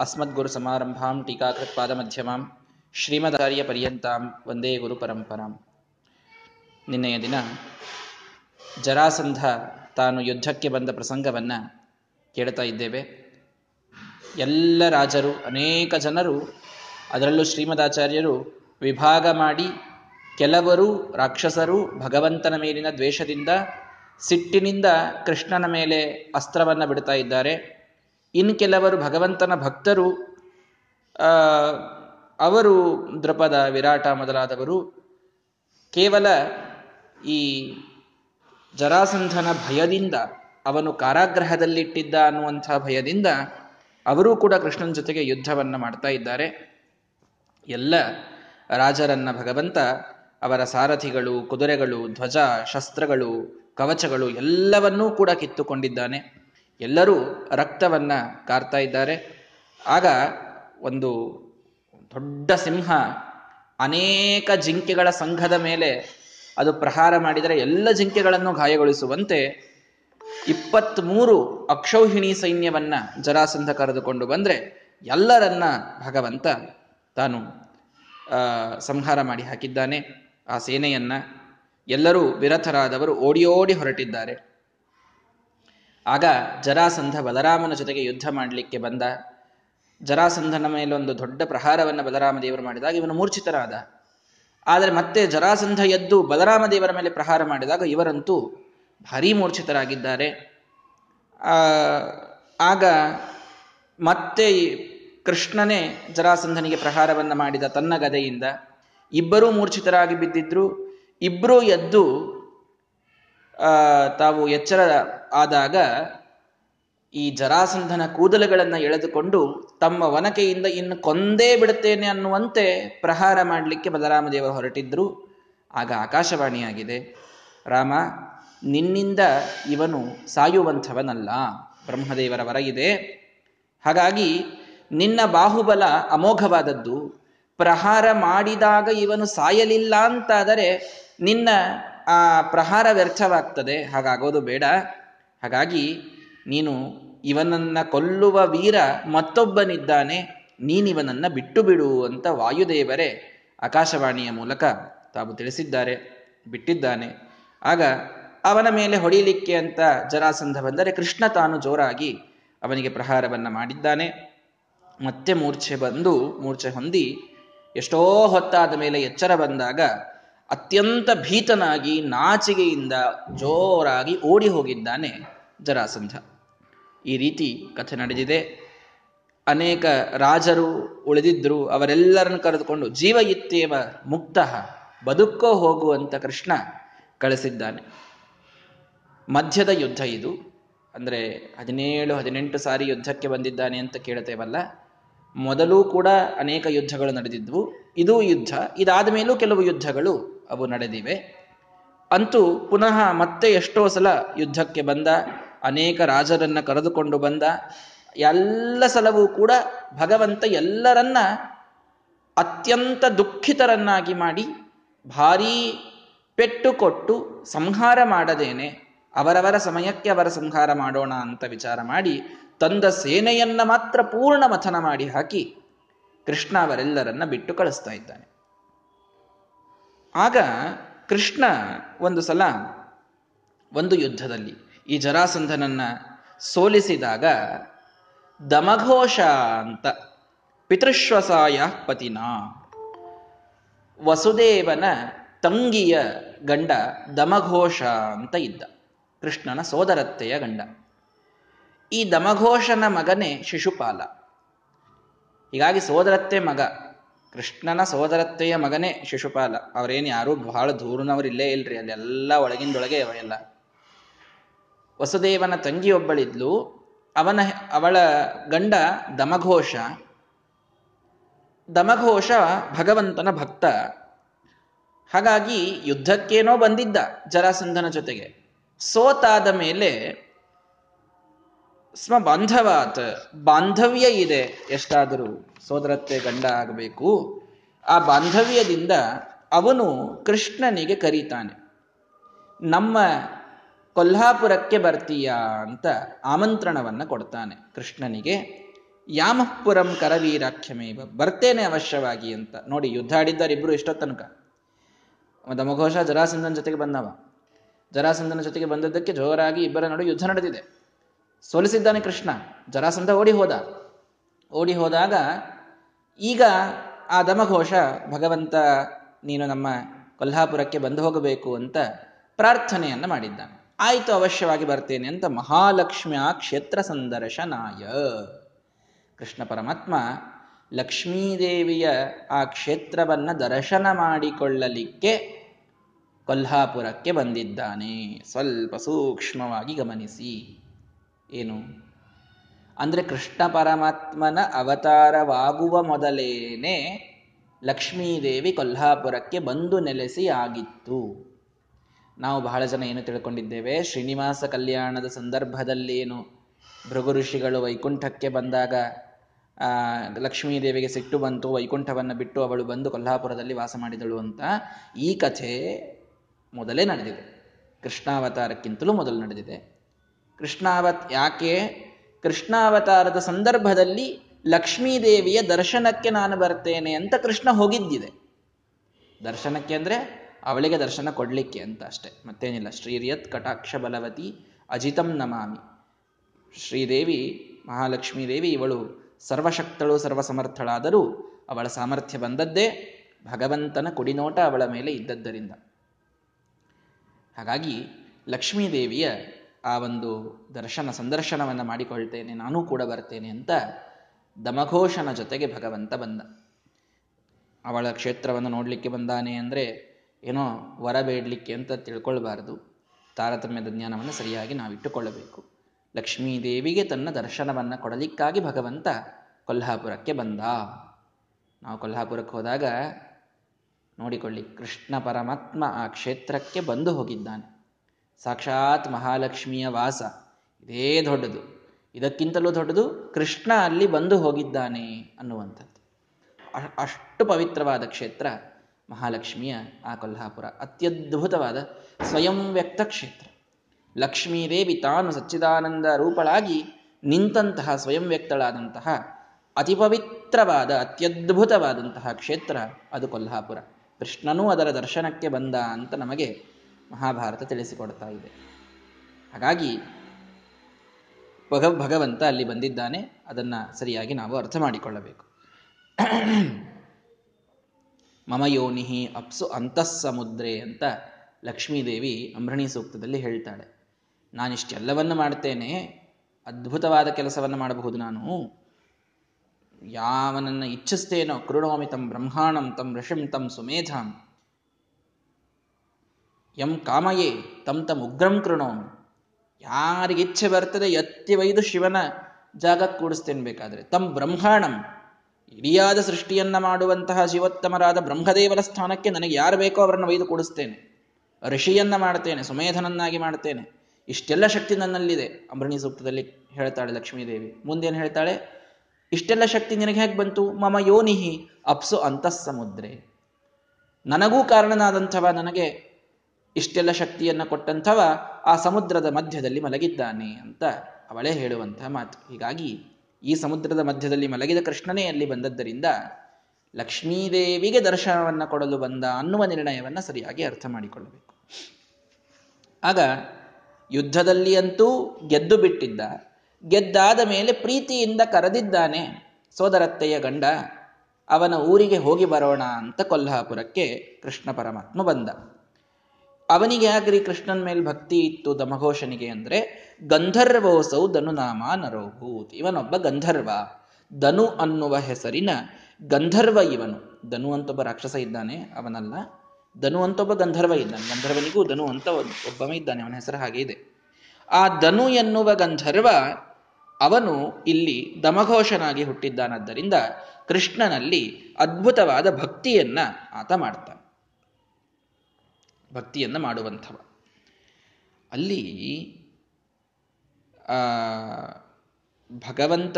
अस्मद्गुरुसमारम्भां ಟೀಕಾಕೃತ್ಪಾದಮಧ್ಯಮಾಂ ಶ್ರೀಮದಾರ್ಯ ಪರ್ಯಂತಾಂ ವಂದೇ ಗುರು ಪರಂಪರಾಂ ನಿನ್ನೆಯ ದಿನ ಜರಾಸಂಧ ತಾನು ಯುದ್ಧಕ್ಕೆ ಬಂದ ಪ್ರಸಂಗವನ್ನು ಕೇಳ್ತಾ ಇದ್ದೇವೆ ಎಲ್ಲ ರಾಜರು ಅನೇಕ ಜನರು ಅದರಲ್ಲೂ ಶ್ರೀಮದಾಚಾರ್ಯರು ವಿಭಾಗ ಮಾಡಿ ಕೆಲವರು ರಾಕ್ಷಸರು ಭಗವಂತನ ಮೇಲಿನ ದ್ವೇಷದಿಂದ ಸಿಟ್ಟಿನಿಂದ ಕೃಷ್ಣನ ಮೇಲೆ ಅಸ್ತ್ರವನ್ನು ಬಿಡ್ತಾ ಇದ್ದಾರೆ ಇನ್ನು ಕೆಲವರು ಭಗವಂತನ ಭಕ್ತರು ಅವರು ದ್ರಪದ, ವಿರಾಟ ಮೊದಲಾದವರು ಕೇವಲ ಈ ಜರಾಸಂಧನ ಭಯದಿಂದ, ಅವನು ಕಾರಾಗ್ರಹದಲ್ಲಿಟ್ಟಿದ್ದ ಅನ್ನುವಂಥ ಭಯದಿಂದ ಅವರೂ ಕೂಡ ಕೃಷ್ಣನ ಜೊತೆಗೆ ಯುದ್ಧವನ್ನು ಮಾಡ್ತಾ ಇದ್ದಾರೆ. ಎಲ್ಲ ರಾಜರನ್ನ ಭಗವಂತ, ಅವರ ಸಾರಥಿಗಳು, ಕುದುರೆಗಳು, ಧ್ವಜ, ಶಸ್ತ್ರಗಳು, ಕವಚಗಳು ಎಲ್ಲವನ್ನೂ ಕೂಡ ಕಿತ್ತುಕೊಂಡಿದ್ದಾನೆ. ಎಲ್ಲರೂ ರಕ್ತವನ್ನ ಕಾರ್ತಾ ಇದ್ದಾರೆ. ಆಗ ಒಂದು ದೊಡ್ಡ ಸಿಂಹ ಅನೇಕ ಜಿಂಕೆಗಳ ಸಂಘದ ಮೇಲೆ ಅದು ಪ್ರಹಾರ ಮಾಡಿದರೆ ಎಲ್ಲ ಜಿಂಕೆಗಳನ್ನು ಗಾಯಗೊಳಿಸುವಂತೆ ಇಪ್ಪತ್ತ್ಮೂರು ಅಕ್ಷೌಹಿಣಿ ಸೈನ್ಯವನ್ನ ಜರಾಸಂಧ ಕರೆದುಕೊಂಡು ಬಂದ್ರೆ ಎಲ್ಲರನ್ನ ಭಗವಂತ ತಾನು ಸಂಹಾರ ಮಾಡಿ ಹಾಕಿದ್ದಾನೆ. ಆ ಸೇನೆಯನ್ನ ಎಲ್ಲರೂ ವಿರಥರಾದವರು ಓಡಿ ಓಡಿ ಹೊರಟಿದ್ದಾರೆ. ಆಗ ಜರಾಸಂಧ ಬಲರಾಮನ ಜೊತೆಗೆ ಯುದ್ಧ ಮಾಡಲಿಕ್ಕೆ ಬಂದ. ಜರಾಸಂಧನ ಮೇಲೆ ಒಂದು ದೊಡ್ಡ ಪ್ರಹಾರವನ್ನು ಬಲರಾಮ ದೇವರು ಮಾಡಿದಾಗ ಇವನು ಮೂರ್ಛಿತರಾದ. ಆದರೆ ಮತ್ತೆ ಜರಾಸಂಧ ಎದ್ದು ಬಲರಾಮ ದೇವರ ಮೇಲೆ ಪ್ರಹಾರ ಮಾಡಿದಾಗ ಇವರಂತೂ ಭಾರೀ ಮೂರ್ಛಿತರಾಗಿದ್ದಾರೆ. ಆಗ ಮತ್ತೆ ಕೃಷ್ಣನೇ ಜರಾಸಂಧನಿಗೆ ಪ್ರಹಾರವನ್ನು ಮಾಡಿದ ತನ್ನ ಗದೆಯಿಂದ. ಇಬ್ಬರೂ ಮೂರ್ಛಿತರಾಗಿ ಬಿದ್ದಿದ್ರು. ಇಬ್ಬರೂ ಎದ್ದು ತಾವು ಎಚ್ಚರ ಆದಾಗ ಈ ಜರಾಸಂಧನ ಕೂದಲುಗಳನ್ನು ಎಳೆದುಕೊಂಡು ತಮ್ಮ ವನಕೆಯಿಂದ ಇನ್ನು ಕೊಂದೇ ಬಿಡುತ್ತೇನೆ ಅನ್ನುವಂತೆ ಪ್ರಹಾರ ಮಾಡಲಿಕ್ಕೆ ಬಲರಾಮದೇವರು ಹೊರಟಿದ್ರು. ಆಗ ಆಕಾಶವಾಣಿಯಾಗಿದೆ, ರಾಮ, ನಿನ್ನಿಂದ ಇವನು ಸಾಯುವಂಥವನಲ್ಲ. ಬ್ರಹ್ಮದೇವರ ವರ ಇದೆ. ಹಾಗಾಗಿ ನಿನ್ನ ಬಾಹುಬಲ ಅಮೋಘವಾದದ್ದು. ಪ್ರಹಾರ ಮಾಡಿದಾಗ ಇವನು ಸಾಯಲಿಲ್ಲ ಅಂತಾದರೆ ನಿನ್ನ ಆ ಪ್ರಹಾರ ವ್ಯರ್ಥವಾಗ್ತದೆ. ಹಾಗಾಗೋದು ಬೇಡ. ಹಾಗಾಗಿ ನೀನು ಇವನನ್ನ ಕೊಲ್ಲುವ ವೀರ ಮತ್ತೊಬ್ಬನಿದ್ದಾನೆ, ನೀನಿವನನ್ನ ಬಿಟ್ಟು ಬಿಡು ಅಂತ ವಾಯುದೇವರೇ ಆಕಾಶವಾಣಿಯ ಮೂಲಕ ತಾವು ತಿಳಿಸಿದ್ದಾರೆ, ಬಿಟ್ಟಿದ್ದಾನೆ. ಆಗ ಅವನ ಮೇಲೆ ಹೊಡಿಲಿಕ್ಕೆ ಅಂತ ಜರಾಸಂಧ ಬಂದರೆ ಕೃಷ್ಣ ತಾನು ಜೋರಾಗಿ ಅವನಿಗೆ ಪ್ರಹಾರವನ್ನ ಮಾಡಿದ್ದಾನೆ. ಮತ್ತೆ ಮೂರ್ಛೆ ಬಂದು, ಮೂರ್ಛೆ ಹೊಂದಿ ಎಷ್ಟೋ ಹೊತ್ತಾದ ಮೇಲೆ ಎಚ್ಚರ ಬಂದಾಗ ಅತ್ಯಂತ ಭೀತನಾಗಿ ನಾಚಿಗೆಯಿಂದ ಜೋರಾಗಿ ಓಡಿ ಹೋಗಿದ್ದಾನೆ ಜರಾಸಂಧ. ಈ ರೀತಿ ಕಥೆ ನಡೆದಿದೆ. ಅನೇಕ ರಾಜರು ಉಳಿದಿದ್ದರು ಅವರೆಲ್ಲರನ್ನು ಕರೆದುಕೊಂಡು ಜೀವ ಇತ್ತೇವ ಮುಕ್ತ ಬದುಕೋ ಹೋಗುವಂತ ಕೃಷ್ಣ ಕಳಿಸಿದ್ದಾನೆ. ಮಧ್ಯದ ಯುದ್ಧ ಇದು. ಅಂದರೆ ಹದಿನೇಳು, ಹದಿನೆಂಟು ಸಾರಿ ಯುದ್ಧಕ್ಕೆ ಬಂದಿದ್ದಾನೆ ಅಂತ ಕೇಳ್ತೇವಲ್ಲ. ಮೊದಲು ಕೂಡ ಅನೇಕ ಯುದ್ಧಗಳು ನಡೆದಿದ್ವು. ಇದೂ ಯುದ್ಧ. ಇದಾದ ಮೇಲೂ ಕೆಲವು ಯುದ್ಧಗಳು ಅವು ನಡೆದಿವೆ. ಅಂತೂ ಪುನಃ ಮತ್ತೆ ಎಷ್ಟೋ ಸಲ ಯುದ್ಧಕ್ಕೆ ಬಂದ, ಅನೇಕ ರಾಜರನ್ನ ಕರೆದುಕೊಂಡು ಬಂದ, ಎಲ್ಲ ಸಲವೂ ಕೂಡ ಭಗವಂತ ಎಲ್ಲರನ್ನ ಅತ್ಯಂತ ದುಃಖಿತರನ್ನಾಗಿ ಮಾಡಿ, ಭಾರೀ ಪೆಟ್ಟು ಕೊಟ್ಟು ಸಂಹಾರ ಮಾಡದೇನೆ, ಅವರವರ ಸಮಯಕ್ಕೆ ಅವರ ಸಂಹಾರ ಮಾಡೋಣ ಅಂತ ವಿಚಾರ ಮಾಡಿ, ತಂದ ಸೇನೆಯನ್ನ ಮಾತ್ರ ಪೂರ್ಣ ಮಥನ ಮಾಡಿ ಹಾಕಿ ಕೃಷ್ಣ ಅವರೆಲ್ಲರನ್ನ ಬಿಟ್ಟು ಕಳಿಸ್ತಾ ಇದ್ದಾನೆ. ಆಗ ಕೃಷ್ಣ ಒಂದು ಸಲ ಒಂದು ಯುದ್ಧದಲ್ಲಿ ಈ ಜರಾಸಂಧನನ್ನ ಸೋಲಿಸಿದಾಗ, ದಮಘೋಷ ಅಂತ ಪಿತೃಶ್ವಸಾಯ ಪತಿನ ವಸುದೇವನ ತಂಗಿಯ ಗಂಡ ದಮಘೋಷ ಅಂತ ಇದ್ದ, ಕೃಷ್ಣನ ಸೋದರತ್ತೆಯ ಗಂಡ. ಈ ದಮಘೋಷನ ಮಗನೇ ಶಿಶುಪಾಲ. ಹೀಗಾಗಿ ಸೋದರತ್ತೆ ಮಗ. ಕೃಷ್ಣನ ಸೋದರತ್ತೆಯ ಮಗನೇ ಶಿಶುಪಾಲ. ಅವರೇನು ಯಾರೂ ಬಹಳ ದೂರನವರು ಇಲ್ಲೇ ಇಲ್ರಿ. ಅಲ್ಲೆಲ್ಲ ಒಳಗಿಂದೊಳಗೆ ಅವೆಲ್ಲ ವಸುದೇವನ ತಂಗಿಯೊಬ್ಬಳಿದ್ಲು. ಅವನ ಅವಳ ಗಂಡ ದಮಘೋಷ. ದಮಘೋಷ ಭಗವಂತನ ಭಕ್ತ. ಹಾಗಾಗಿ ಯುದ್ಧಕ್ಕೇನೋ ಬಂದಿದ್ದ ಜರಾಸಂಧನ ಜೊತೆಗೆ. ಸೋತಾದ ಮೇಲೆ ಸ್ಮ ಬಾಂಧವಾತ್, ಬಾಂಧವ್ಯ ಇದೆ, ಎಷ್ಟಾದರೂ ಸೋದರತ್ತೆ ಗಂಡ ಆಗಬೇಕು. ಆ ಬಾಂಧವ್ಯದಿಂದ ಅವನು ಕೃಷ್ಣನಿಗೆ ಕರೀತಾನೆ. ನಮ್ಮ ಕೊಲ್ಹಾಪುರಕ್ಕೆ ಬರ್ತೀಯಾ ಅಂತ ಆಮಂತ್ರಣವನ್ನು ಕೊಡ್ತಾನೆ ಕೃಷ್ಣನಿಗೆ. ಯಾಮಪುರಂ ಕರವೀರಾಖ್ಯಮೇವ, ಬರ್ತೇನೆ ಅವಶ್ಯವಾಗಿ ಅಂತ. ನೋಡಿ, ಯುದ್ಧ ಆಡಿದ್ದಾರೆ ಇಬ್ಬರು ಇಷ್ಟೋ ತನಕ ದಮಘೋಷ ಜರಾಸಂಧನ ಜೊತೆಗೆ ಬಂದವ. ಜರಾಸಂಧನ ಜೊತೆಗೆ ಬಂದದ್ದಕ್ಕೆ ಜೋರಾಗಿ ಇಬ್ಬರ ನಡುವೆ ಯುದ್ಧ ನಡೆದಿದೆ. ಸೋಲಿಸಿದ್ದಾನೆ ಕೃಷ್ಣ. ಜರಾಸಂಧ ಓಡಿ ಹೋದ. ಓಡಿ ಹೋದಾಗ ಈಗ ಆ ದಮಘೋಷ, ಭಗವಂತ ನೀನು ನಮ್ಮ ಕೊಲ್ಹಾಪುರಕ್ಕೆ ಬಂದು ಹೋಗಬೇಕು ಅಂತ ಪ್ರಾರ್ಥನೆಯನ್ನು ಮಾಡಿದ್ದಾನೆ. ಆಯಿತು, ಅವಶ್ಯವಾಗಿ ಬರ್ತೇನೆ ಅಂತ ಮಹಾಲಕ್ಷ್ಮಿಯ ಕ್ಷೇತ್ರ ಸಂದರ್ಶನಾಯ. ಕೃಷ್ಣ ಪರಮಾತ್ಮ ಲಕ್ಷ್ಮೀದೇವಿಯ ಆ ಕ್ಷೇತ್ರವನ್ನ ದರ್ಶನ ಮಾಡಿಕೊಳ್ಳಲಿಕ್ಕೆ ಕೊಲ್ಹಾಪುರಕ್ಕೆ ಬಂದಿದ್ದಾನೆ. ಸ್ವಲ್ಪ ಸೂಕ್ಷ್ಮವಾಗಿ ಗಮನಿಸಿ. ಏನು? ಅಂದರೆ ಕೃಷ್ಣ ಪರಮಾತ್ಮನ ಅವತಾರವಾಗುವ ಮೊದಲೇನೆ ಲಕ್ಷ್ಮೀದೇವಿ ಕೊಲ್ಹಾಪುರಕ್ಕೆ ಬಂದು ನೆಲೆಸಿ ಆಗಿತ್ತು. ನಾವು ಬಹಳ ಜನ ಏನು ತಿಳ್ಕೊಂಡಿದ್ದೇವೆ? ಶ್ರೀನಿವಾಸ ಕಲ್ಯಾಣದ ಸಂದರ್ಭದಲ್ಲೇನು ಭೃಗು ಋಷಿಗಳು ವೈಕುಂಠಕ್ಕೆ ಬಂದಾಗ ಲಕ್ಷ್ಮೀದೇವಿಗೆ ಸಿಟ್ಟು ಬಂತು, ವೈಕುಂಠವನ್ನು ಬಿಟ್ಟು ಅವಳು ಬಂದು ಕೊಲ್ಹಾಪುರದಲ್ಲಿ ವಾಸ ಮಾಡಿದಳು ಅಂತ ಈ ಕಥೆ ಮೊದಲೇ ನಡೆದಿದೆ. ಕೃಷ್ಣಾವತಾರಕ್ಕಿಂತಲೂ ಮೊದಲು ನಡೆದಿದೆ. ಕೃಷ್ಣಾವತ್ ಯಾಕೆ? ಕೃಷ್ಣಾವತಾರದ ಸಂದರ್ಭದಲ್ಲಿ ಲಕ್ಷ್ಮೀದೇವಿಯ ದರ್ಶನಕ್ಕೆ ನಾನು ಬರ್ತೇನೆ ಅಂತ ಕೃಷ್ಣ ಹೋಗಿದ್ದಿದೆ. ದರ್ಶನಕ್ಕೆ ಅಂದ್ರೆ ಅವಳಿಗೆ ದರ್ಶನ ಕೊಡಲಿಕ್ಕೆ ಅಂತ ಅಷ್ಟೆ. ಮತ್ತೇನಿಲ್ಲ. ಶ್ರೀರಿಯತ್ ಕಟಾಕ್ಷ ಬಲವತಿ ಅಜಿತಂ ನಮಾಮಿ. ಶ್ರೀದೇವಿ ಮಹಾಲಕ್ಷ್ಮೀ ದೇವಿ ಇವಳು ಸರ್ವಶಕ್ತಳು, ಸರ್ವಸಮರ್ಥಳಾದರೂ ಅವಳ ಸಾಮರ್ಥ್ಯ ಬಂದದ್ದೇ ಭಗವಂತನ ಕುಡಿನೋಟ ಅವಳ ಮೇಲೆ ಇದ್ದದ್ದರಿಂದ. ಹಾಗಾಗಿ ಲಕ್ಷ್ಮೀದೇವಿಯ ಆ ಒಂದು ದರ್ಶನ ಸಂದರ್ಶನವನ್ನು ಮಾಡಿಕೊಳ್ತೇನೆ, ನಾನು ಕೂಡ ಬರ್ತೇನೆ ಅಂತ ದಮಘೋಷನ ಜೊತೆಗೆ ಭಗವಂತ ಬಂದ. ಅವಳ ಕ್ಷೇತ್ರವನ್ನು ನೋಡಲಿಕ್ಕೆ ಬಂದಾನೆ ಅಂದರೆ ಏನೋ ವರ ಬೇಡಲಿಕ್ಕೆ ಅಂತ ತಿಳ್ಕೊಳ್ಬಾರ್ದು. ತಾರತಮ್ಯದ ಜ್ಞಾನವನ್ನು ಸರಿಯಾಗಿ ನಾವಿಟ್ಟುಕೊಳ್ಳಬೇಕು. ಲಕ್ಷ್ಮೀದೇವಿಗೆ ತನ್ನ ದರ್ಶನವನ್ನು ಕೊಡಲಿಕ್ಕಾಗಿ ಭಗವಂತ ಕೊಲ್ಹಾಪುರಕ್ಕೆ ಬಂದ. ನಾವು ಕೊಲ್ಹಾಪುರಕ್ಕೆ ಹೋದಾಗ ನೋಡಿಕೊಳ್ಳಿ, ಕೃಷ್ಣ ಪರಮಾತ್ಮ ಆ ಕ್ಷೇತ್ರಕ್ಕೆ ಬಂದು ಹೋಗಿದ್ದಾನೆ. ಸಾಕ್ಷಾತ್ ಮಹಾಲಕ್ಷ್ಮಿಯ ವಾಸ. ಇದೇ ದೊಡ್ಡದು. ಇದಕ್ಕಿಂತಲೂ ದೊಡ್ಡದು ಕೃಷ್ಣ ಅಲ್ಲಿ ಬಂದು ಹೋಗಿದ್ದಾನೆ ಅನ್ನುವಂಥದ್ದು. ಅಷ್ಟು ಪವಿತ್ರವಾದ ಕ್ಷೇತ್ರ ಮಹಾಲಕ್ಷ್ಮಿಯ ಆ ಕೊಲ್ಹಾಪುರ. ಅತ್ಯದ್ಭುತವಾದ ಸ್ವಯಂ ವ್ಯಕ್ತ ಕ್ಷೇತ್ರ. ಲಕ್ಷ್ಮೀದೇವಿ ತಾನು ಸಚ್ಚಿದಾನಂದ ರೂಪಳಾಗಿ ನಿಂತಹ ಸ್ವಯಂ ವ್ಯಕ್ತಳಾದಂತಹ ಅತಿ ಪವಿತ್ರವಾದ, ಅತ್ಯದ್ಭುತವಾದಂತಹ ಕ್ಷೇತ್ರ ಅದು ಕೊಲ್ಹಾಪುರ. ಕೃಷ್ಣನೂ ಅದರ ದರ್ಶನಕ್ಕೆ ಬಂದ ಅಂತ ನಮಗೆ ಮಹಾಭಾರತ ತಿಳಿಸಿಕೊಡ್ತಾ ಇದೆ. ಹಾಗಾಗಿ ಭಗ ಭಗವಂತ ಅಲ್ಲಿ ಬಂದಿದ್ದಾನೆ. ಅದನ್ನು ಸರಿಯಾಗಿ ನಾವು ಅರ್ಥ ಮಾಡಿಕೊಳ್ಳಬೇಕು. ಮಮ ಯೋನಿಹಿ ಅಪ್ಸು ಅಂತಃಸಮುದ್ರೆ ಅಂತ ಲಕ್ಷ್ಮೀದೇವಿ ಅಂಬ್ರಣಿ ಸೂಕ್ತದಲ್ಲಿ ಹೇಳ್ತಾಳೆ. ನಾನಿಷ್ಟೆಲ್ಲವನ್ನು ಮಾಡ್ತೇನೆ. ಅದ್ಭುತವಾದ ಕೆಲಸವನ್ನು ಮಾಡಬಹುದು ನಾನು. ಯಾವನನ್ನು ಇಚ್ಛಿಸ್ತೇನೋ ಕೃಣೋಮಿ ತಂ ಬ್ರಹ್ಮಾಣಂ ತಂ ಋಷಿಂ ತಂ ಸುಮೇಧಾಂ. ಎಂ ಕಾಮಯೇ, ತಂ ತಮ್ ಉಗ್ರಂ ಕೃಣೋ ಯಾರಿಗೆ ಇಚ್ಛೆ ಬರ್ತದೆ ಎತ್ತಿ ವೈದು ಶಿವನ ಜಾಗ ಕೂಡಿಸ್ತೇನೆ ಬೇಕಾದ್ರೆ. ತಮ್ ಬ್ರಹ್ಮಾಣಂ, ಇಡಿಯಾದ ಸೃಷ್ಟಿಯನ್ನ ಮಾಡುವಂತಹ ಶಿವೋತ್ತಮರಾದ ಬ್ರಹ್ಮದೇವರ ಸ್ಥಾನಕ್ಕೆ ನನಗೆ ಯಾರು ಬೇಕೋ ಅವರನ್ನು ಒಯ್ದು ಕೂಡಿಸ್ತೇನೆ. ಋಷಿಯನ್ನ ಮಾಡ್ತೇನೆ, ಸುಮೇಧನನ್ನಾಗಿ ಮಾಡ್ತೇನೆ. ಇಷ್ಟೆಲ್ಲ ಶಕ್ತಿ ನನ್ನಲ್ಲಿದೆ. ಅಂಬರಣಿ ಸೂಕ್ತದಲ್ಲಿ ಹೇಳ್ತಾಳೆ ಲಕ್ಷ್ಮೀದೇವಿ. ಮುಂದೇನು ಹೇಳ್ತಾಳೆ? ಇಷ್ಟೆಲ್ಲ ಶಕ್ತಿ ನಿನಗೆ ಹೇಗೆ ಬಂತು? ಮಮ ಯೋನಿಹಿ ಅಪ್ಸು ಅಂತಃ ಸಮುದ್ರೆ ನನಗೂ ಕಾರಣನಾದಂಥವ ನನಗೆ ಇಷ್ಟೆಲ್ಲ ಶಕ್ತಿಯನ್ನು ಕೊಟ್ಟಂಥವ ಆ ಸಮುದ್ರದ ಮಧ್ಯದಲ್ಲಿ ಮಲಗಿದ್ದಾನೆ ಅಂತ ಅವಳೇ ಹೇಳುವಂತಹ ಮಾತು. ಹೀಗಾಗಿ ಈ ಸಮುದ್ರದ ಮಧ್ಯದಲ್ಲಿ ಮಲಗಿದ ಕೃಷ್ಣನೇ ಅಲ್ಲಿ ಬಂದದ್ದರಿಂದ ಲಕ್ಷ್ಮೀದೇವಿಗೆ ದರ್ಶನವನ್ನು ಕೊಡಲು ಬಂದ ಅನ್ನುವ ನಿರ್ಣಯವನ್ನು ಸರಿಯಾಗಿ ಅರ್ಥ ಮಾಡಿಕೊಳ್ಳಬೇಕು. ಆಗ ಯುದ್ಧದಲ್ಲಿ ಅಂತೂ ಗೆದ್ದು ಬಿಟ್ಟಿದ್ದ, ಗೆದ್ದಾದ ಮೇಲೆ ಪ್ರೀತಿಯಿಂದ ಕರೆದಿದ್ದಾನೆ, ಸೋದರತ್ತೆಯ ಗಂಡ, ಅವನ ಊರಿಗೆ ಹೋಗಿ ಬರೋಣ ಅಂತ ಕೊಲ್ಹಾಪುರಕ್ಕೆ ಕೃಷ್ಣ ಪರಮಾತ್ಮ ಬಂದ. ಅವನಿಗೆ ಆಗ್ರಿ ಕೃಷ್ಣನ ಮೇಲೆ ಭಕ್ತಿ ಇತ್ತು ದಮಘೋಷನಿಗೆ ಅಂದ್ರೆ, ಗಂಧರ್ವೋಸೌ ನಾಮ ನರೋಭೂತ್. ಇವನೊಬ್ಬ ಗಂಧರ್ವ. ಧನು ಅನ್ನುವ ಹೆಸರಿನ ಗಂಧರ್ವ ಇವನು. ಧನು ಅಂತೊಬ್ಬ ರಾಕ್ಷಸ ಇದ್ದಾನೆ, ಅವನಲ್ಲ. ಧನು ಅಂತೊಬ್ಬ ಗಂಧರ್ವ ಇದ್ದಾನೆ. ಗಂಧರ್ವನಿಗೂ ಧನು ಅಂತ ಒಬ್ಬನೇ ಇದ್ದಾನೆ, ಅವನ ಹೆಸರು ಹಾಗೆ ಇದೆ. ಆ ಧನು ಎನ್ನುವ ಗಂಧರ್ವ ಅವನು ಇಲ್ಲಿ ದಮಘೋಷನಾಗಿ ಹುಟ್ಟಿದ್ದಾನದ್ದರಿಂದ ಕೃಷ್ಣನಲ್ಲಿ ಅದ್ಭುತವಾದ ಭಕ್ತಿಯನ್ನ ಆತ ಮಾಡ್ತಾನೆ. ಭಕ್ತಿಯನ್ನ ಮಾಡುವಂಥವ. ಅಲ್ಲಿ ಭಗವಂತ